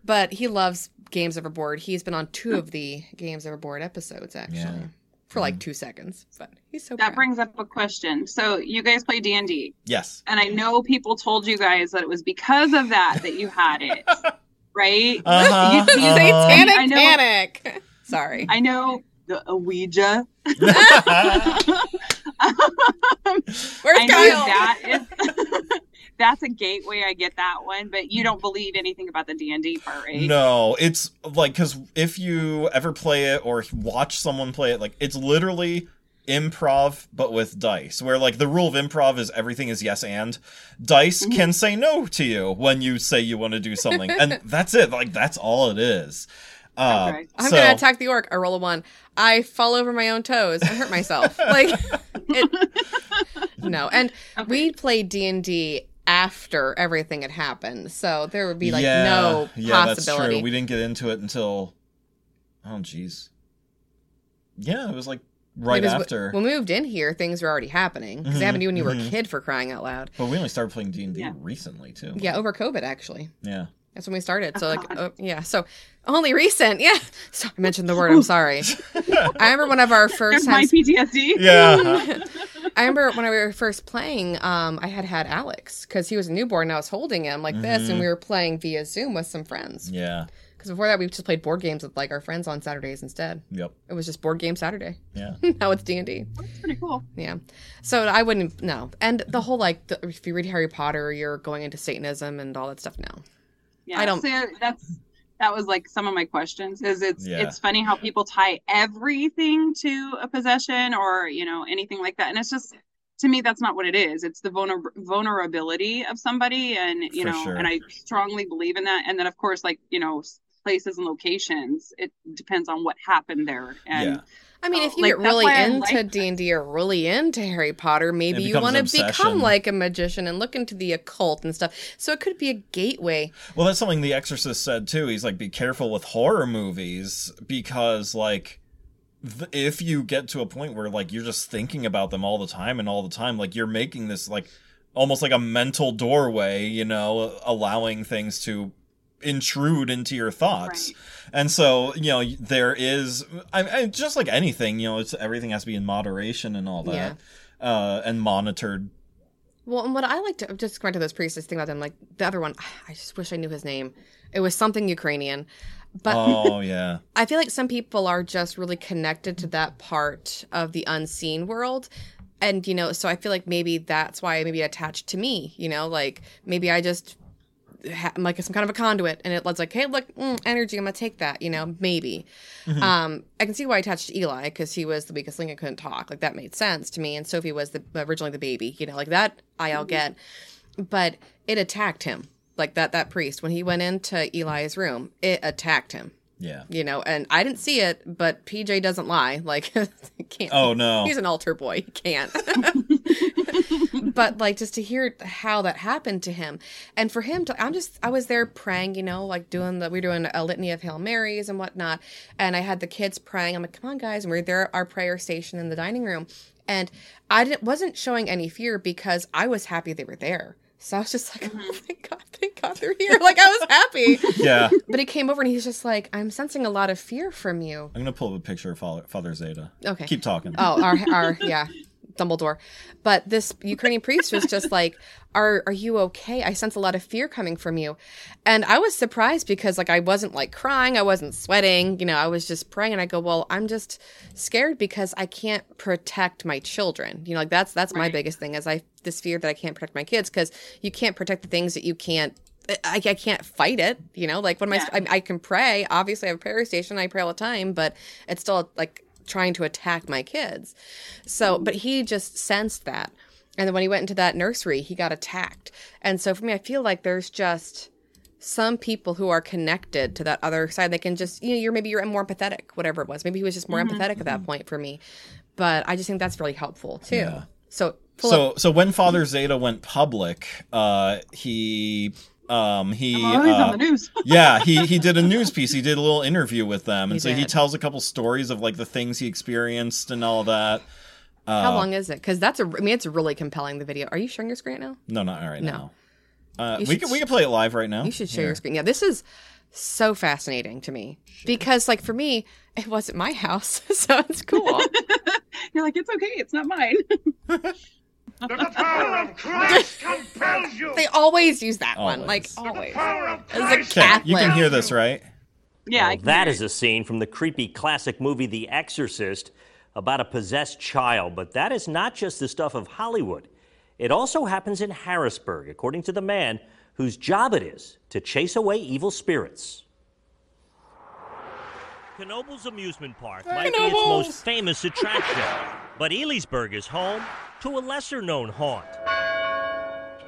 but he loves games overboard. He's been on two of the games overboard episodes actually. Yeah. for like two seconds. But he's so That proud. brings up a question. So you guys play D and D, Yes. and I know people told you guys that it was because of that that you had it, [laughs] right? Uh-huh, You- [laughs] you uh-huh. Satanic I know- panic. [laughs] Sorry. I know the a Ouija. Where's I know Kyle? that is that's a gateway. I get that one, but you don't believe anything about the D and D part, right? No, it's like because if you ever play it or watch someone play it, like it's literally improv but with dice where like the rule of improv is everything is yes and dice Mhm. can say no to you when you say you want to do something and [laughs] that's it like that's all it is uh Okay. I'm so- gonna attack the orc. I roll a one. I fall over my own toes. I hurt myself. [laughs] like [laughs] it, no. And Okay. we played D and D after everything had happened, so there would be like yeah, no yeah that's possibility. true we didn't get into it until oh jeez yeah it was like right Because after when we moved in here, things were already happening because Mhm, they happened to you when you were a mhm. kid for crying out loud. but we only started playing d&d Yeah. recently too Yeah, over COVID actually. yeah That's when we started. So like, oh, yeah. So only recent. Yeah. [laughs] So I mentioned the word. I'm [laughs] sorry. I remember one of our [laughs] first There's my. PTSD. yeah [laughs] I remember when we were first playing. Um, I had had Alex because he was a newborn. and I was holding him like this, Mhm. and we were playing via Zoom with some friends. yeah Because before that, we just played board games with like our friends on Saturdays instead. yep It was just board game Saturday. yeah [laughs] now it's D and D. That's pretty cool. Yeah. So I wouldn't no. And the whole like, the, if you read Harry Potter, you're going into Satanism and all that stuff now. Yeah, I don't- So that's that was like some of my questions. Is it's Yeah. it's funny how people tie everything to a possession or you know anything like that, and it's just to me that's not what it is. It's the vulner- vulnerability of somebody, and you For know, sure. and I strongly believe in that. And then of course, like you know, places and locations, it depends on what happened there. And yeah I mean, So, if you like, get really into like- D and D or really into Harry Potter, maybe you want to become like a magician and look into the occult and stuff. So it could be a gateway. Well, that's something The Exorcist said too. He's like, be careful with horror movies because, like, th- if you get to a point where like you're just thinking about them all the time and all the time, like you're making this like almost like a mental doorway, you know, allowing things to intrude into your thoughts. Right. And so, you know, there is, I, I, just like anything, you know, it's everything has to be in moderation and all that, uh, and monitored. Well, and what I like to just going to those priests, think about them. Like the other one, [sighs] I just wish I knew his name. It was something Ukrainian, but oh [laughs] yeah, I feel like some people are just really connected to that part of the unseen world. And, you know, so I feel like maybe that's why maybe attached to me, you know, like maybe I just, ha- I'm like some kind of a conduit and it was like, hey, look, mm, energy, I'm to take that, you know, maybe. Mhm. Um, I can see why I attached to Eli because he was the weakest link and couldn't talk. Like that made sense to me. And Sophie was the originally the baby, you know, like that I'll Mhm. get. But it attacked him. Like that, that priest, when he went into Eli's room, it attacked him yeah. you know and i didn't see it but pj doesn't lie like [laughs] can't Oh no, [laughs] he's an altar boy he can't [laughs] [laughs] but like just to hear how that happened to him and for him to i'm just i was there praying you know like doing the we are doing a litany of hail marys and whatnot and i had the kids praying i'm like come on guys and we are there at our prayer station in the dining room and i didn't wasn't showing any fear because i was happy they were there so i was just like mm-hmm. [laughs] oh my god thank god they're here like i was happy yeah. [laughs] but he came over and he's just like, I'm sensing a lot of fear from you. I'm gonna pull up a picture of Father, Father Zeta. Okay. Keep talking. Oh, our our yeah, Dumbledore. But this Ukrainian priest was just [laughs] like, "Are are you okay? I sense a lot of fear coming from you," and I was surprised because like I wasn't like crying, I wasn't sweating, you know, I was just praying, and I go, "Well, I'm just scared because I can't protect my children." You know, like that's that's my biggest thing is I this fear that I can't protect my kids because you can't protect the things that you can't. I, I can't fight it, you know. Like when Yeah. my I, I can pray. Obviously, I have a prayer station. I pray all the time, but it's still like trying to attack my kids. So, but he just sensed that. And then when he went into that nursery, he got attacked. And so for me, I feel like there's just some people who are connected to that other side. They can just, you know, you're maybe you're more empathetic, whatever it was. Maybe he was just more Mhm. empathetic at that point for me. But I just think that's really helpful too. Yeah. So, pull up- So so when Father Zeta went public, uh, he um he I'm uh, on the news. [laughs] yeah he he did a news piece. He did a little interview with them, and He so he tells a couple stories of like the things he experienced and all that. Uh, how long is it? Because that's a, I mean, it's really compelling. The video. Are you sharing your screen right now? No, not right No. now. Uh, we should can we can play it live right now. You should share Here. your screen. Yeah, this is so fascinating to me because, like, for me, it wasn't my house, [laughs] so it's cool. [laughs] You're like, it's okay, it's not mine. The power of Christ [laughs] compels you. they always use that one, like Always. always. power of As a Catholic, you can hear this, right? yeah, I Well, can that hear is a scene from the creepy classic movie The Exorcist about a possessed child. But that is not just the stuff of Hollywood. It also happens in Harrisburg, according to the man whose job it is to chase away evil spirits. Knoebels Amusement Park might be its most famous attraction, [laughs] but Elysburg is home to a lesser known haunt.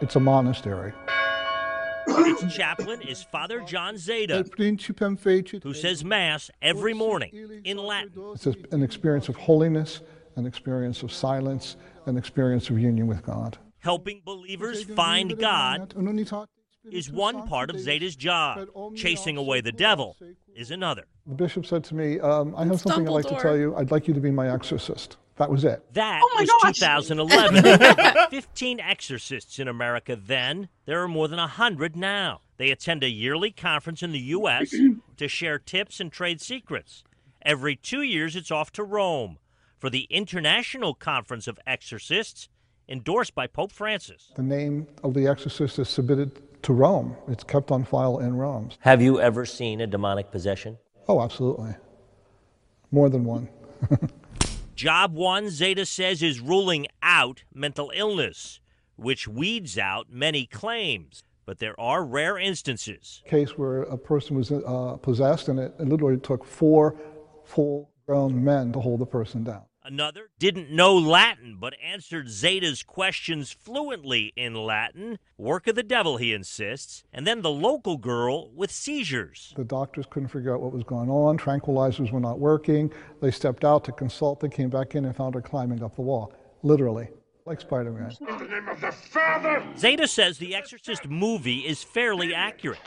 It's a monastery. Its chaplain is Father John Zeta, who says Mass every morning in Latin. It's an experience of holiness, an experience of silence, an experience of union with God. Helping believers find God is one part of Zeta's job. Chasing away the devil is another. The bishop said to me, um, I have something I'd like to tell you. I'd like you to be my exorcist. That was it. That Oh was gosh. 2011. There were [laughs] 15 exorcists in America then. There are more than 100 now. They attend a yearly conference in the U.S. [clears throat] to share tips and trade secrets. Every two years, it's off to Rome for the International Conference of Exorcists, endorsed by Pope Francis. The name of the exorcist is submitted to Rome. It's kept on file in Rome. Have you ever seen a demonic possession? Oh, absolutely. More than one. [laughs] Job one, Zeta says, is ruling out mental illness, which weeds out many claims. But there are rare instances. Case where a person was uh, possessed, and it, it literally took four full grown men to hold the person down. Another didn't know Latin, but answered Zeta's questions fluently in Latin. Work of the devil, he insists. And then the local girl with seizures. The doctors couldn't figure out what was going on. Tranquilizers were not working. They stepped out to consult. They came back in and found her climbing up the wall, literally, like Spider Man. In the name of the Father, Zeta says the Exorcist movie is fairly accurate,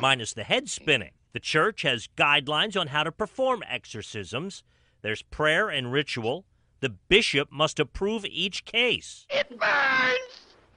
minus the head spinning. The church has guidelines on how to perform exorcisms. There's prayer and ritual. The bishop must approve each case. it burns.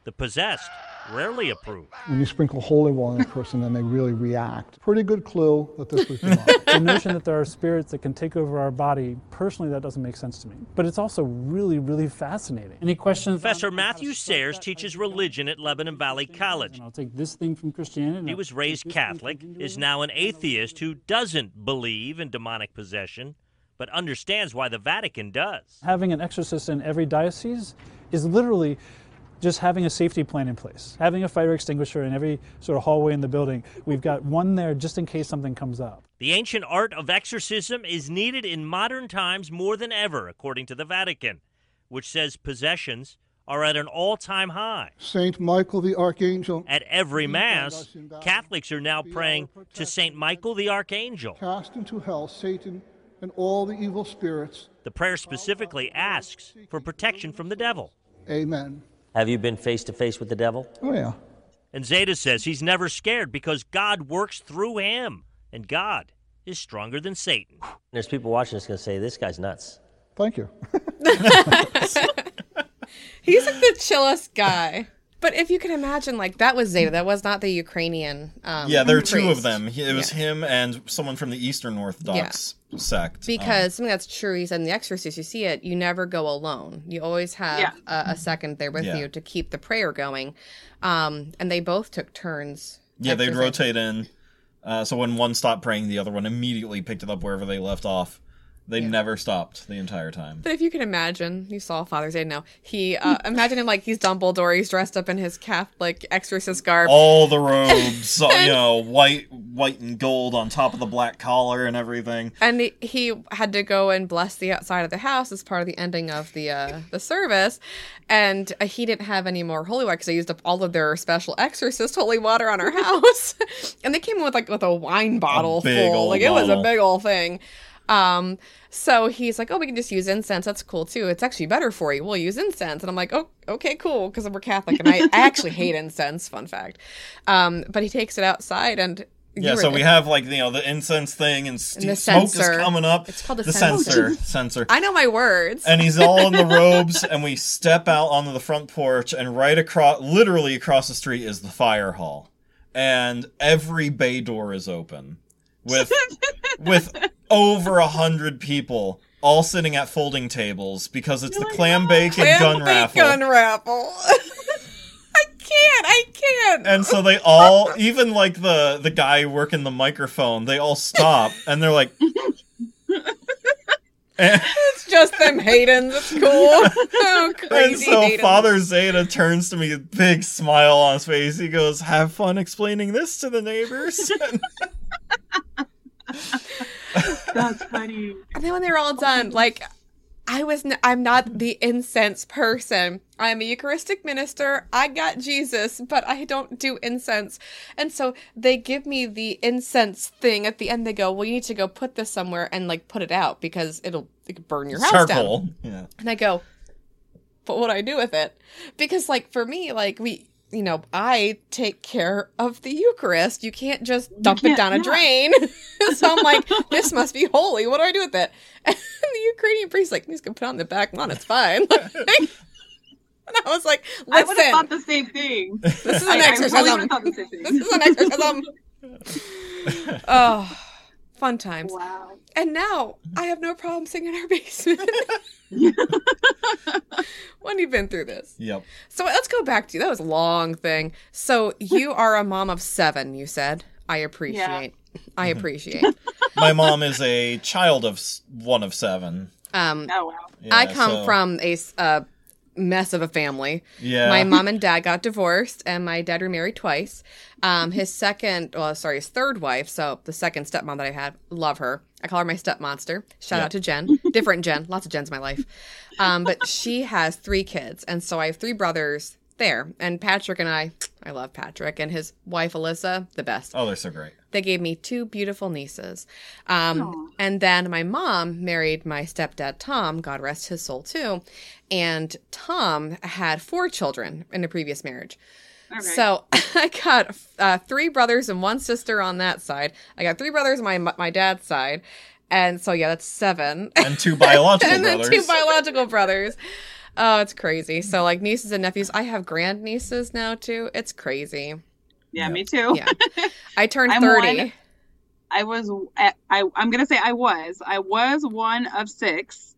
The possessed rarely approve. When you sprinkle holy water on a person, then they really react. Pretty good clue that this was demonic. [laughs] the notion that there are spirits that can take over our body, personally, that doesn't make sense to me. But it's also really, really fascinating. Any questions? Professor on how to Matthew start Sayers that? teaches religion at Lebanon Valley College. And I'll take this thing from Christianity. He was raised this thing from Catholic, is now an atheist who doesn't believe in demonic possession, but understands why the Vatican does. Having an exorcist in every diocese is literally just having a safety plan in place, having a fire extinguisher in every sort of hallway in the building. We've got one there just in case something comes up. The ancient art of exorcism is needed in modern times more than ever, according to the Vatican, which says possessions are at an all time high. Saint Michael the Archangel, At every Mass, Catholics are now praying to St. Michael the Archangel. cast into hell Satan and all the evil spirits. The prayer specifically asks for protection from the devil. Amen. Have you been face to face with the devil? Oh, yeah. And Zeta says he's never scared because God works through him, and God is stronger than Satan. There's people watching that's going to say, this guy's nuts. Thank you. [laughs] [laughs] He's like the chillest guy. But if you can imagine, like that was Zeta. That was not the Ukrainian. Um, Yeah, there are two of them. It was Yeah. him and someone from the Eastern Orthodox sect. Because something that's true, he said in The Exorcist, you see it, you never go alone. You always have Yeah. a, a second there with Yeah. you to keep the prayer going. Um, and they both took turns. Yeah, they'd rotate in. Uh, so when one stopped praying, the other one immediately picked it up wherever they left off. They never stopped the entire time. But if you can imagine, you saw Father Zeta. No, he uh, [laughs] imagine him like he's Dumbledore. He's dressed up in his Catholic exorcist garb. All the robes, [laughs] uh, you know, white, white and gold on top of the black collar and everything. and he- he had to go and bless the outside of the house as part of the ending of the uh, [laughs] the service, and uh, he didn't have any more holy water because they used up all of their special exorcist holy water on our house, and they came in with like with a wine bottle big full, old like it was a big old thing. Um, so he's like, "Oh, we can just use incense. That's cool too. It's actually better for you. We'll use incense." And I'm like, "Oh, okay, cool," because we're Catholic, and I, I actually hate [laughs] incense. Fun fact. Um, but he takes it outside, and Yeah, so there. we have like you know the incense thing and, st- the smoke is coming up. It's called the censer. [laughs] Censer. I know my words. and he's all in the [laughs] robes, and we step out onto the front porch, and right across, literally across the street, is the fire hall. and every bay door is open with with over a hundred people all sitting at folding tables because it's the clam oh, bake and gun raffle. gun raffle. [laughs] I can't. I can't. And so they all, even like the the guy working the microphone, they all stop and they're like, [laughs] and, it's just them Haydens. It's cool. [laughs] Oh, and so Haydens. Father Zeta turns to me, a big smile on his face. He goes, "Have fun explaining this to the neighbors." [laughs] That's funny. And then when they were all done, like I was, n- I'm not the incense person. I'm a Eucharistic minister. I got Jesus, but I don't do incense. And so they give me the incense thing at the end. They go, "Well, you need to go put this somewhere and like put it out because it'll it could burn your house down." Yeah. And I go, but what do I do with it? Because, like, for me, like, we, you know, I take care of the Eucharist. You can't just dump it can't- down a yeah. drain. [laughs] so I'm like, this must be holy. What do I do with it? [laughs] And the Ukrainian priest's like, he's gonna put it on the back lawn. It's fine. [laughs] and I was like, I would have thought the same thing. this is an I, I really exorcism. thought the same This is an exorcism. oh, fun times. Wow. And now I have no problem singing in our [laughs] basement. [laughs] when you've been through this. Yep. So let's go back to you. That was a long thing. So you [laughs] are a mom of seven, you said. I appreciate. I appreciate. My mom is a child of one of seven. Um, Oh wow. I come so- from a s- a mess of a family. Yeah. My mom and dad got divorced, and my dad remarried twice. Um, his second, well, sorry, his third wife, so the second stepmom that I had, love her. I call her my step monster. Shout Yeah. out to Jen. Different Jen. Lots of Jens in my life. Um, but she has three kids, and so I have three brothers there. And Patrick and I, I love Patrick, and his wife Alyssa, the best. Oh, they're so great. They gave me two beautiful nieces. Um, and then my mom married my stepdad, Tom, God rest his soul too. And Tom had four children in a previous marriage. Okay. So [laughs] I got uh, three brothers and one sister on that side. I got three brothers on my, my dad's side. And so, yeah, that's seven. And two biological [laughs] and then brothers. two biological brothers. Oh, it's crazy. So, like nieces and nephews. I have grand nieces now too. It's crazy. Yeah, me too. Yeah. I turned I'm 30. one- I was I, I I'm gonna say I was I was one of six,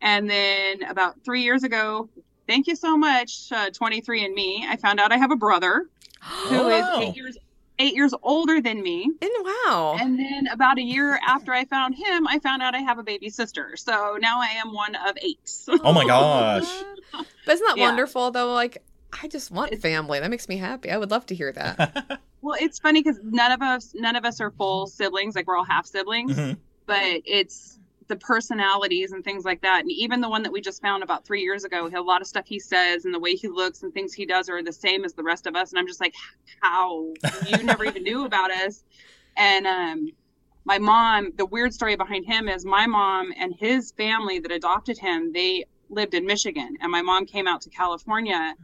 and then about three years ago, thank you so much, uh, 23 and Me. I found out I have a brother [gasps] who is Wow. eight years eight years older than me. And wow. And then about a year after I found him, I found out I have a baby sister. So now I am one of eight. Oh my [laughs] gosh. But isn't that Yeah. wonderful though? Like, I just want family. That makes me happy. I would love to hear that. [laughs] well, it's funny because none of us none of us are full siblings. Like we're all half siblings. Mhm. but it's the personalities and things like that. And even the one that we just found about three years ago, a lot of stuff he says and the way he looks and things he does are the same as the rest of us. And I'm just like, how you never even knew about us? And um, my mom, the weird story behind him is my mom and his family that adopted him, they lived in Michigan, and my mom came out to California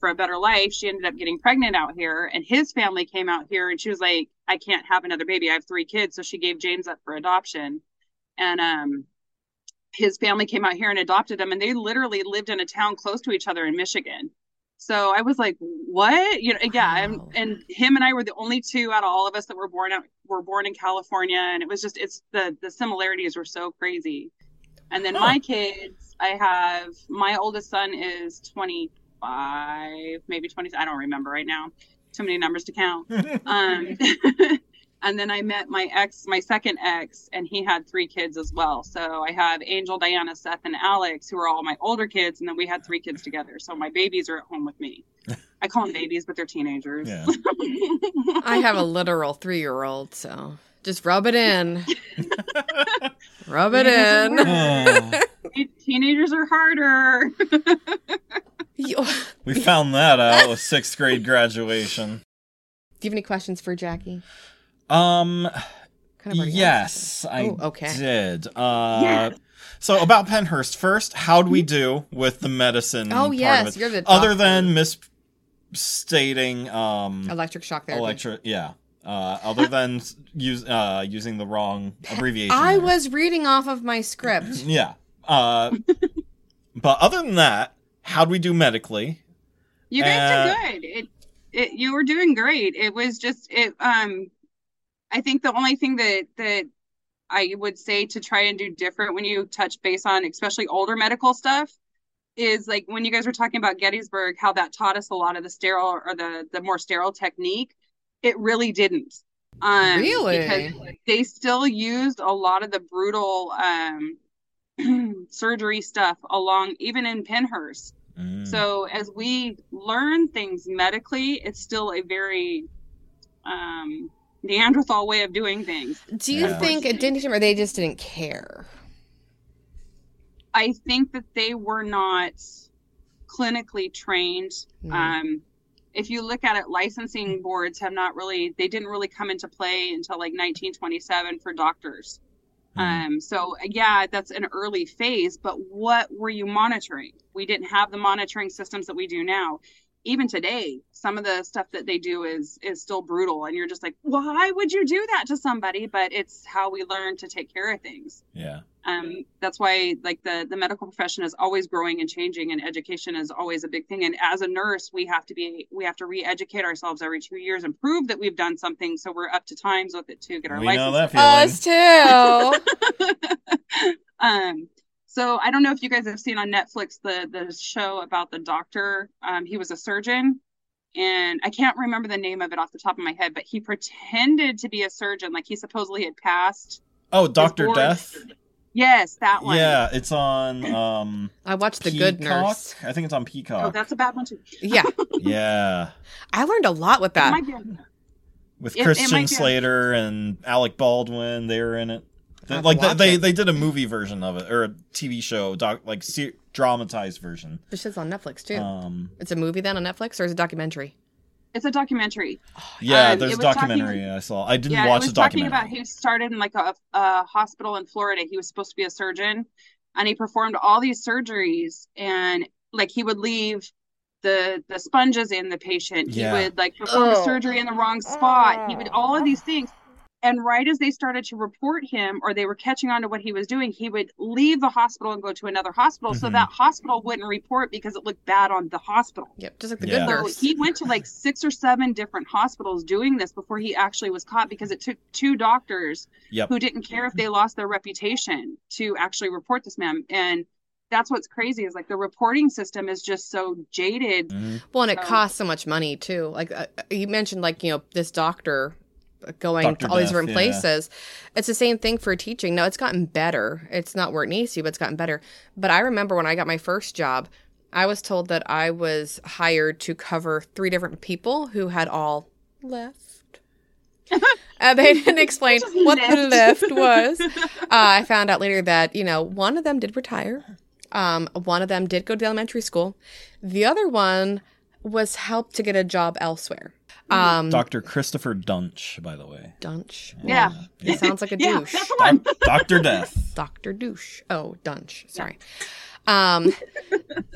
for a better life. She ended up getting pregnant out here, and his family came out here, and she was like, I can't have another baby. I have three kids. So she gave James up for adoption. And um, his family came out here and adopted him, and they literally lived in a town close to each other in Michigan. So I was like, "What?" You know, yeah. Wow. And, and him and I were the only two out of all of us that were born out were born in California, and it was just it's the the similarities were so crazy. And then Huh. my kids, I have my oldest son is 25, maybe 20. I don't remember right now. Too many numbers to count. [laughs] Um, [laughs] and then I met my ex, my second ex, and he had three kids as well. So I have Angel, Diana, Seth, and Alex, who are all my older kids, and then we had three kids together. So my babies are at home with me. I call them babies, but they're teenagers. Yeah. [laughs] I have a literal three year old, so just rub it in. rub it in. Oh, teenagers are harder. You- [laughs] we found that out with sixth grade graduation. Do you have any questions for Jackie? Um, Kind of yes, I Oh, okay. did. Uh, Yes. so about Pennhurst first, how'd we do with the medicine? Oh, part yes, of it? you're the other than misstating um Electric shock therapy. electric, yeah. Uh, other than use uh using the wrong abbreviation. I there. was reading off of my script. [laughs] Yeah. Uh, [laughs] but other than that, how'd we do medically? You guys Uh, did good. It, it, you were doing great. It was just it. Um, I think the only thing that that I would say to try and do different when you touch base on, especially older medical stuff, is like when you guys were talking about Gettysburg, how that taught us a lot of the sterile or the the more sterile technique. It really didn't. Um, Really? Because they still used a lot of the brutal um, [clears throat] surgery stuff along, even in Pennhurst. Mm. So as we learn things medically, it's still a very um, Neanderthal way of doing things. Do you Yeah. think it didn't or they just didn't care? I think that they were not clinically trained. Hmm. Um, if you look at it, licensing boards have not really, they didn't really come into play until like 1927 for doctors. Um, so yeah, that's an early phase, but what were you monitoring? We didn't have the monitoring systems that we do now. Even today, some of the stuff that they do is is still brutal, and you're just like, why would you do that to somebody? But it's how we learn to take care of things. Yeah. Um, that's why like the the medical profession is always growing and changing, and education is always a big thing. And as a nurse, we have to be we have to re-educate ourselves every two years and prove that we've done something, so we're up to times with it to get our We know license. that. Us too. [laughs] um so i don't know if you guys have seen on netflix the the show about the doctor um he was a surgeon and i can't remember the name of it off the top of my head but he pretended to be a surgeon like he supposedly had passed Oh, Doctor. Death. yes that one. Yeah, it's on [laughs] um I watched The Good Peacock? Nurse. I think it's on Peacock. oh that's a bad one too Yeah, [laughs] yeah. I learned a lot with that. might be on- With It- it Christian might be- Slater and Alec Baldwin, they were in it. They- I have like they, they they did a movie version of it or a TV show, doc like se- dramatized version. This shit's on Netflix too. Um, it's a movie then on Netflix, or is it a documentary? it's a documentary yeah, Um, there's a was talking- documentary I saw. I didn't yeah watch it was the talking documentary. about he started in like a, a hospital in florida he was supposed to be a surgeon and he performed all these surgeries and like he would leave the the sponges in the patient he Yeah. would like perform a Oh. surgery in the wrong spot he would all of these things and right as they started to report him or they were catching on to what he was doing he would leave the hospital and go to another hospital so Mhm. that hospital wouldn't report because it looked bad on the hospital Yep, just like the Yeah. Good so he went to like six or seven different hospitals doing this before he actually was caught because it took two doctors Yep. who didn't care if they lost their reputation to actually report this man. And that's what's crazy is like the reporting system is just so jaded. Mhm. Well, and it costs so much money too. Like uh, you mentioned, like you know, this doctor going Dr. to all these different yeah. places. It's the same thing for teaching. No, it's gotten better. It's not where it needs to, but it's gotten better. But I remember when I got my first job, I was told that I was hired to cover three different people who had all left. [laughs] and they didn't explain Just what the left. left was. [laughs] Uh, I found out later that you know one of them did retire. Um, one of them did go to elementary school. The other one was helped to get a job elsewhere. Um, Dr. Christopher Duntsch, by the way. Duntsch. Yeah. He sounds like a [laughs] Yeah, douche. that's the one. Doc- Dr. Death. Dr. Douche. Oh, Duntsch. Sorry. Um,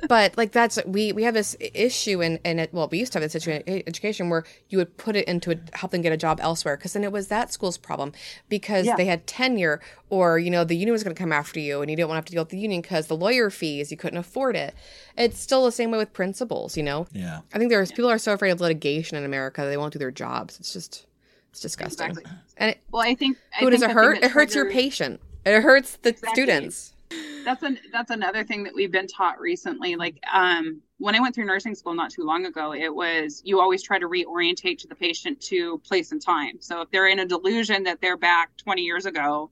but like that's we we have this issue in in it. Well, we used to have this issue in education where you would put it into a, help them get a job elsewhere because then it was that school's problem because Yeah. they had tenure or you know the union was going to come after you and you didn't want to have to deal with the union because the lawyer fees you couldn't afford it. It's still the same way with principals. You know, Yeah. I think there's people are so afraid of litigation in America they won't do their jobs. It's just it's disgusting. Exactly. And it, Well, I think I who does think it hurt? It hurts your patient. It hurts the Exactly. students. That's an that's another thing that we've been taught recently like um when i went through nursing school not too long ago it was you always try to reorientate to the patient to place and time. So if they're in a delusion that they're back 20 years ago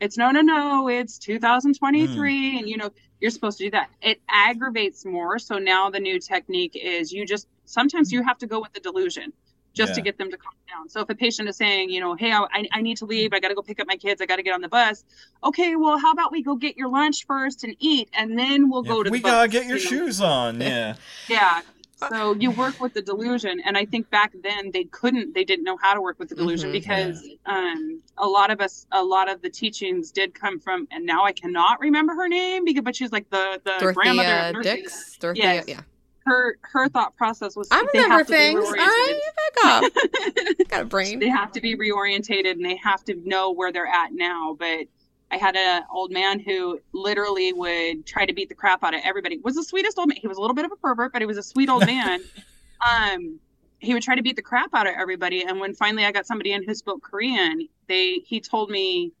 it's no no no it's 2023 and you know you're supposed to do that. It aggravates more. So now the new technique is you just sometimes you have to go with the delusion just to get them to calm down so if a patient is saying you know hey i, I need to leave i got to go pick up my kids i got to get on the bus okay, well, how about we go get your lunch first and eat, and then we'll go to we the bus, gotta get your you know? shoes on. [laughs] Yeah. Yeah. So you work with the delusion, and I think back then they couldn't, they didn't know how to work with the delusion Mhm. because um, a lot of us, a lot of the teachings did come from, and now I cannot remember her name because, but she's like the the grandmother of nursing. Dix. Dorothea, Yes. yeah. Her her thought process was I remember things. Reoriented. back up. [laughs] Got a brain. they have to be reorientated and they have to know where they're at now but i had an old man who literally would try to beat the crap out of everybody was the sweetest old man he was a little bit of a pervert but he was a sweet old man [laughs] um he would try to beat the crap out of everybody. And when finally I got somebody in who spoke Korean, they he told me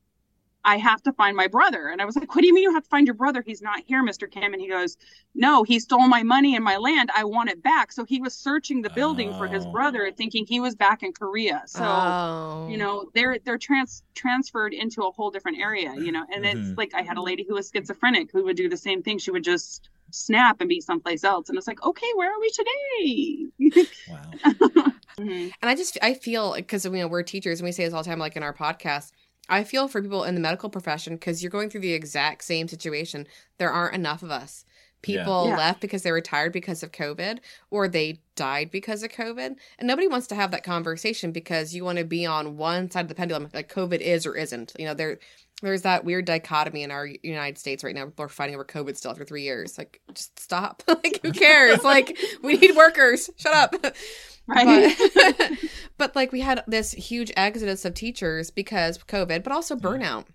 I have to find my brother. And I was like, What do you mean you have to find your brother? He's not here, Mr. Kim. And he goes, No, he stole my money and my land. I want it back. So he was searching the building for his Oh. brother, thinking he was back in Korea. So oh. you know they're they're trans transferred into a whole different area you know and Mhm. it's like i had a lady who was schizophrenic who would do the same thing she would just snap and be someplace else and it's like okay where are we today Wow. [laughs] Mhm. And I just I feel because you know we're teachers and we say this all the time, like in our podcast. I feel for people in the medical profession because you're going through the exact same situation. There aren't enough of us. People Yeah. left because they retired because of COVID or they died because of COVID. And nobody wants to have that conversation because you want to be on one side of the pendulum, like COVID is or isn't. You know, there there's that weird dichotomy in our United States right now. People are fighting over COVID still after three years. Like, just stop. [laughs] like, who cares? like, we need workers. Shut up. [laughs] right But, [laughs] [laughs] but like we had this huge exodus of teachers because of COVID, but also burnout.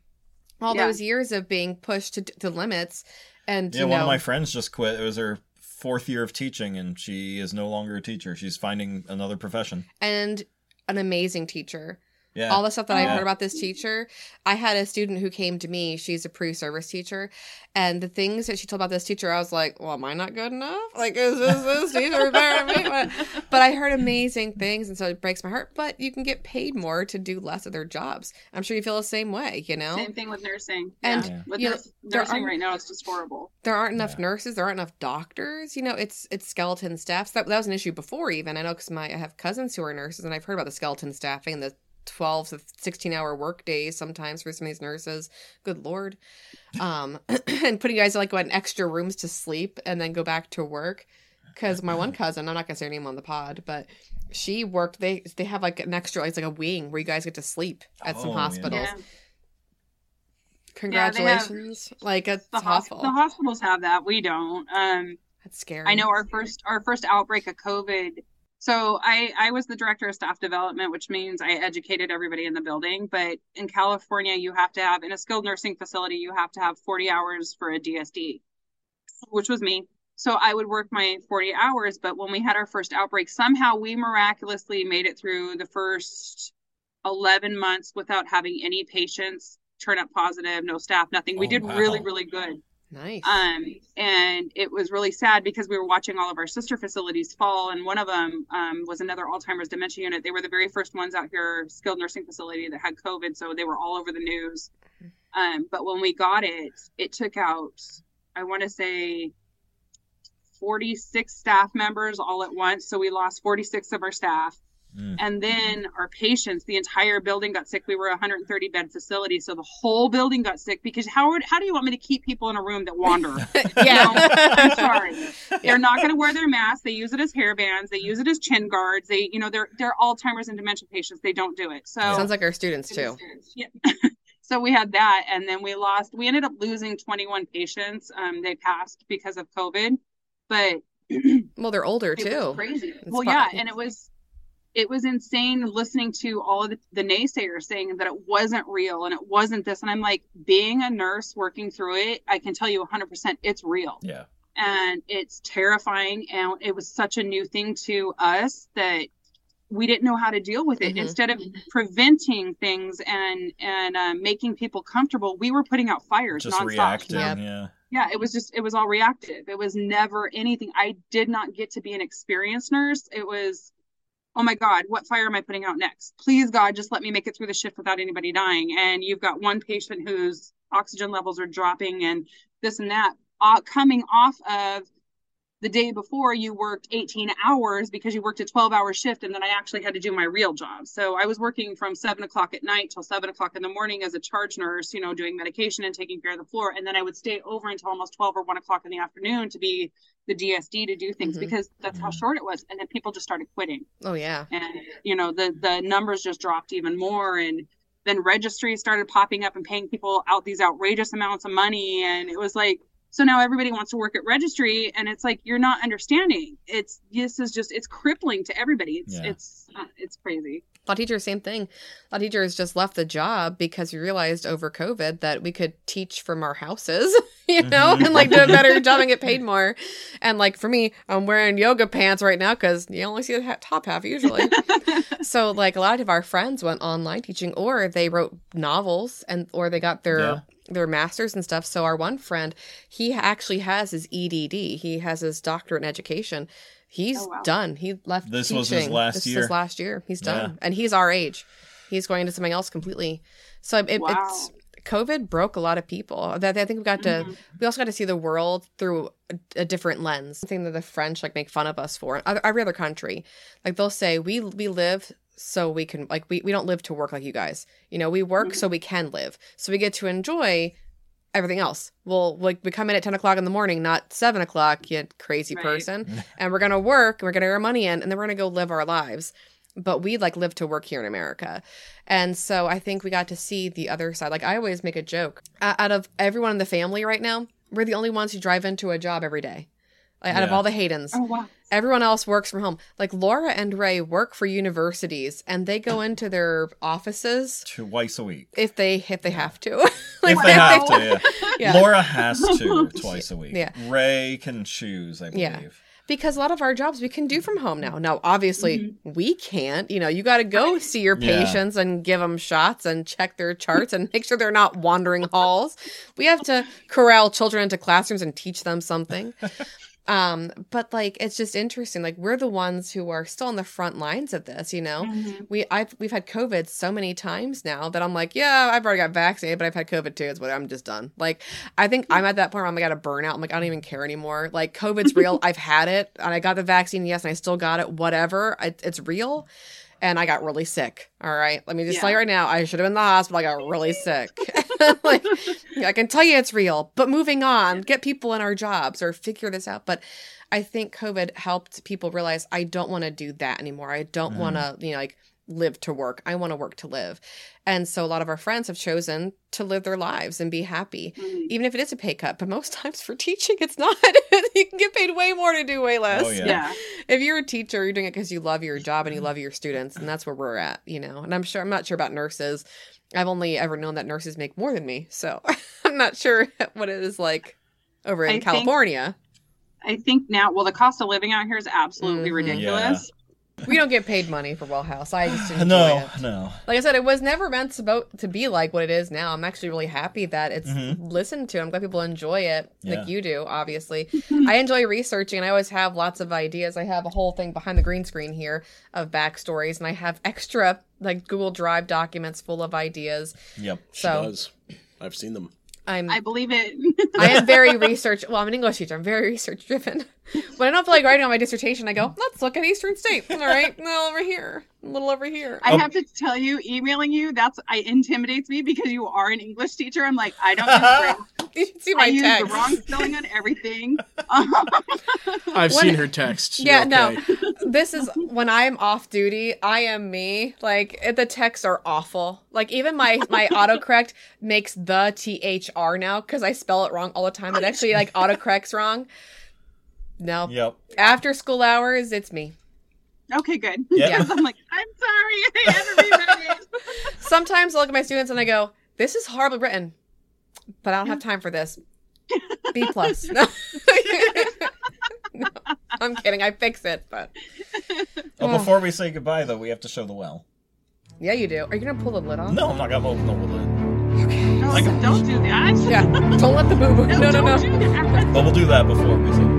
All Yeah. those years of being pushed to, to limits, and Yeah, you one of my friends just quit. It was her fourth year of teaching, and she is no longer a teacher. She's finding another profession. and an amazing teacher. Yeah. All the stuff that I Yeah. heard about this teacher, I had a student who came to me. She's a pre-service teacher, and the things that she told about this teacher, I was like, "Well, am I not good enough? Like, is this this teacher better than me?" But, [laughs] but I heard amazing things, and so it breaks my heart. But you can get paid more to do less of their jobs. I'm sure you feel the same way. You know, same thing with nursing And, yeah. with you know, nursing right now it's just horrible there aren't enough Yeah. nurses there aren't enough doctors you know it's it's skeleton staffs that, that was an issue before even i know because my i have cousins who are nurses and i've heard about the skeleton staffing and the 12 to 16 hour work days sometimes for some of these nurses. Good lord. Um [clears throat] and putting you guys in like what extra rooms to sleep and then go back to work. Because my one [laughs] cousin i'm not gonna say her name on the pod but she worked they they have like an extra it's like a wing where you guys get to sleep at some Oh, yeah. hospitals. Yeah. Congratulations. Like it's the, hos- awful. the hospitals have that. We don't. Um that's scary. I know our first our first outbreak of COVID. So I I was the director of staff development, which means I educated everybody in the building. But in California, you have to have in a skilled nursing facility, you have to have 40 hours for a DSD, which was me. So I would work my 40 hours. But when we had our first outbreak, somehow we miraculously made it through the first 11 months without having any patients turn up positive, no staff, nothing. We Oh, did wow. really, really good. Nice Um, and it was really sad because we were watching all of our sister facilities fall, and one of them um, was another Alzheimer's dementia unit. They were the very first ones out here, skilled nursing facility that had COVID, so they were all over the news. Um, but when we got it, it took out, I want to say, 46 staff members all at once. So we lost 46 of our staff. Mm. And then our patients, the entire building got sick. We were a 130 bed facility, so the whole building got sick. Because how would, how do you want me to keep people in a room that wander? [laughs] yeah I'm sorry. [laughs] They're not going to wear their masks. They use it as hair bands. They use it as chin guards. They, you know, they're they're Alzheimer's and dementia patients. They don't do it. So Sounds like our students too. yeah. [laughs] so we had that, and then we lost. We ended up losing 21 patients. Um, they passed because of COVID, but Well, they're older too. crazy. It's well, fu- yeah, and it was it was insane listening to all of the, the naysayers saying that it wasn't real and it wasn't this. And I'm like, being a nurse working through it, I can tell you 100% it's real Yeah. and it's terrifying. And it was such a new thing to us that we didn't know how to deal with it. Mhm. Instead of preventing things and and uh, making people comfortable, we were putting out fires Just nonstop reacting. Yep. Yeah. yeah it was just it was all reactive it was never anything i did not get to be an experienced nurse it was oh my god what fire am i putting out next? Please god just let me make it through the shift without anybody dying. And you've got one patient whose oxygen levels are dropping and this and that uh, coming off of the day before you worked 18 hours because you worked a 12 hour shift and then i actually had to do my real job. So i was working from 7 o'clock at night till 7 o'clock in the morning as a charge nurse you know doing medication and taking care of the floor. And then i would stay over until almost 12 or 1 o'clock in the afternoon to be the dsd to do things Mhm. because that's how short it was. And then people just started quitting. Oh yeah. and you know the the numbers just dropped even more. And then registries started popping up and paying people out these outrageous amounts of money. And it was like so now everybody wants to work at registry and it's like you're not understanding it's this is just it's crippling to everybody it's Yeah. it's uh, it's crazy A lot of teachers, same thing. A lot of teachers just left the job because we realized over COVID that we could teach from our houses, [laughs] you know, Mhm. and like do a better [laughs] job and get paid more. And like for me, I'm wearing yoga pants right now because you only see the ha- top half usually. [laughs] so like a lot of our friends went online teaching, or they wrote novels and or they got their Yeah. Their masters and stuff. So our one friend, he actually has his EDD. He has his doctorate in education. He's Oh, wow. done. He left. This was his teaching. last this year? Is his last year. He's done, Yeah. and he's our age. He's going into something else completely. So it, Wow. it's COVID broke a lot of people. That I think we got to. Mhm. We also got to see the world through a, a different lens. Something that the French like make fun of us for. Other- Every other country, like they'll say, we we live so we can like we we don't live to work like you guys. You know, we work so we can live. So we get to enjoy everything else. Well, like we come in at ten o'clock in the morning, not seven o'clock, you crazy Right. person. [laughs] and we're gonna work, and we're gonna get our money in, and then we're gonna go live our lives. But we like live to work here in America, and so I think we got to see the other side. Like I always make a joke. Uh, out of everyone in the family right now, we're the only ones who drive into a job every day. Like, out of all the Haydens, Oh wow. everyone else works from home. Like Laura and Ray work for universities, and they go into their offices Twice a week. if they if they have to. [laughs] if they have to, yeah. [laughs] Yeah. Laura has to [laughs] twice a week. Yeah. Ray can choose, I believe. Yeah. because a lot of our jobs we can do from home now. Now, obviously, mm-hmm. we can't. You know, you got to go see your Yeah. patients and give them shots and check their charts and make sure they're not wandering halls. We have to corral children into classrooms and teach them something. Um, but like it's just interesting. Like we're the ones who are still on the front lines of this, you know. Mhm. We I've we've had COVID so many times now that I'm like, yeah, I've already got vaccinated, but I've had COVID too. It's what I'm just done. Like I think I'm at that point where I'm like, I got a burnout. I'm like, I don't even care anymore. Like COVID's [laughs] real. I've had it and I got the vaccine, yes, and I still got it. Whatever. I, it's real. And I got really sick. All right. Let me just tell you right now, I should have been in the hospital. I got really sick. [laughs] like I can tell you it's real. But moving on, get people in our jobs or figure this out. But I think COVID helped people realize I don't want to do that anymore. I don't Mhm. want to, you know, like live to work. I want to work to live. And so a lot of our friends have chosen to live their lives and be happy, Mhm. even if it is a pay cut. But most [laughs] times for teaching, it's not. [laughs] you can get paid way more to do way less. Oh, yeah. Yeah. If you're a teacher, you're doing it because you love your job and you love your students, and that's where we're at, you know. And I'm sure I'm not sure about nurses. I've only ever known that nurses make more than me, so [laughs] I'm not sure what it is like over in I think- California. I think now, well, the cost of living out here is absolutely Mhm. ridiculous. We don't get paid money for Well House. I just enjoy No, it. no. Like I said, it was never meant to, to be like what it is now. I'm actually really happy that it's Mhm. listened to. I'm glad people enjoy it, Yeah. like you do, obviously. I enjoy researching, and I always have lots of ideas. I have a whole thing behind the green screen here of backstories, and I have extra like Google Drive documents full of ideas. Yep. She So does. I've seen them. I'm I believe it. I am very [laughs] research. Well, I'm an English teacher. I'm very research driven. When I don't feel like writing on my dissertation, I go, let's look at Eastern State. All right, well, over here, a little over here. I Oh. have to tell you, emailing you, that's I intimidates me because you are an English teacher. I'm like, I don't use [laughs] grammar. You should see I my use the wrong spelling on everything. Um, [laughs] [laughs] I've What- seen her text. Yeah, Okay. no. This is when I'm off duty. I am me. Like the texts are awful. Like even my my autocorrect makes the t h r now because I spell it wrong all the time. It actually like autocorrects wrong. No, Yep. after school hours, it's me. okay, good. Yeah. Because [laughs] I'm like, I'm sorry, [laughs] I haven't rewritten it. Sometimes I look at my students and I go, "This is horribly written, but I don't have time for this." [laughs] B plus. No. no, I'm kidding. I fix it, but Oh, before we say goodbye, though, we have to show the well. yeah, you do. Are you gonna pull the lid off? No, I'm not gonna open the lid. Okay. No, don't do that. Yeah. Don't let the boo boo. No, no, don't no. do that. But we'll do that before we say goodbye.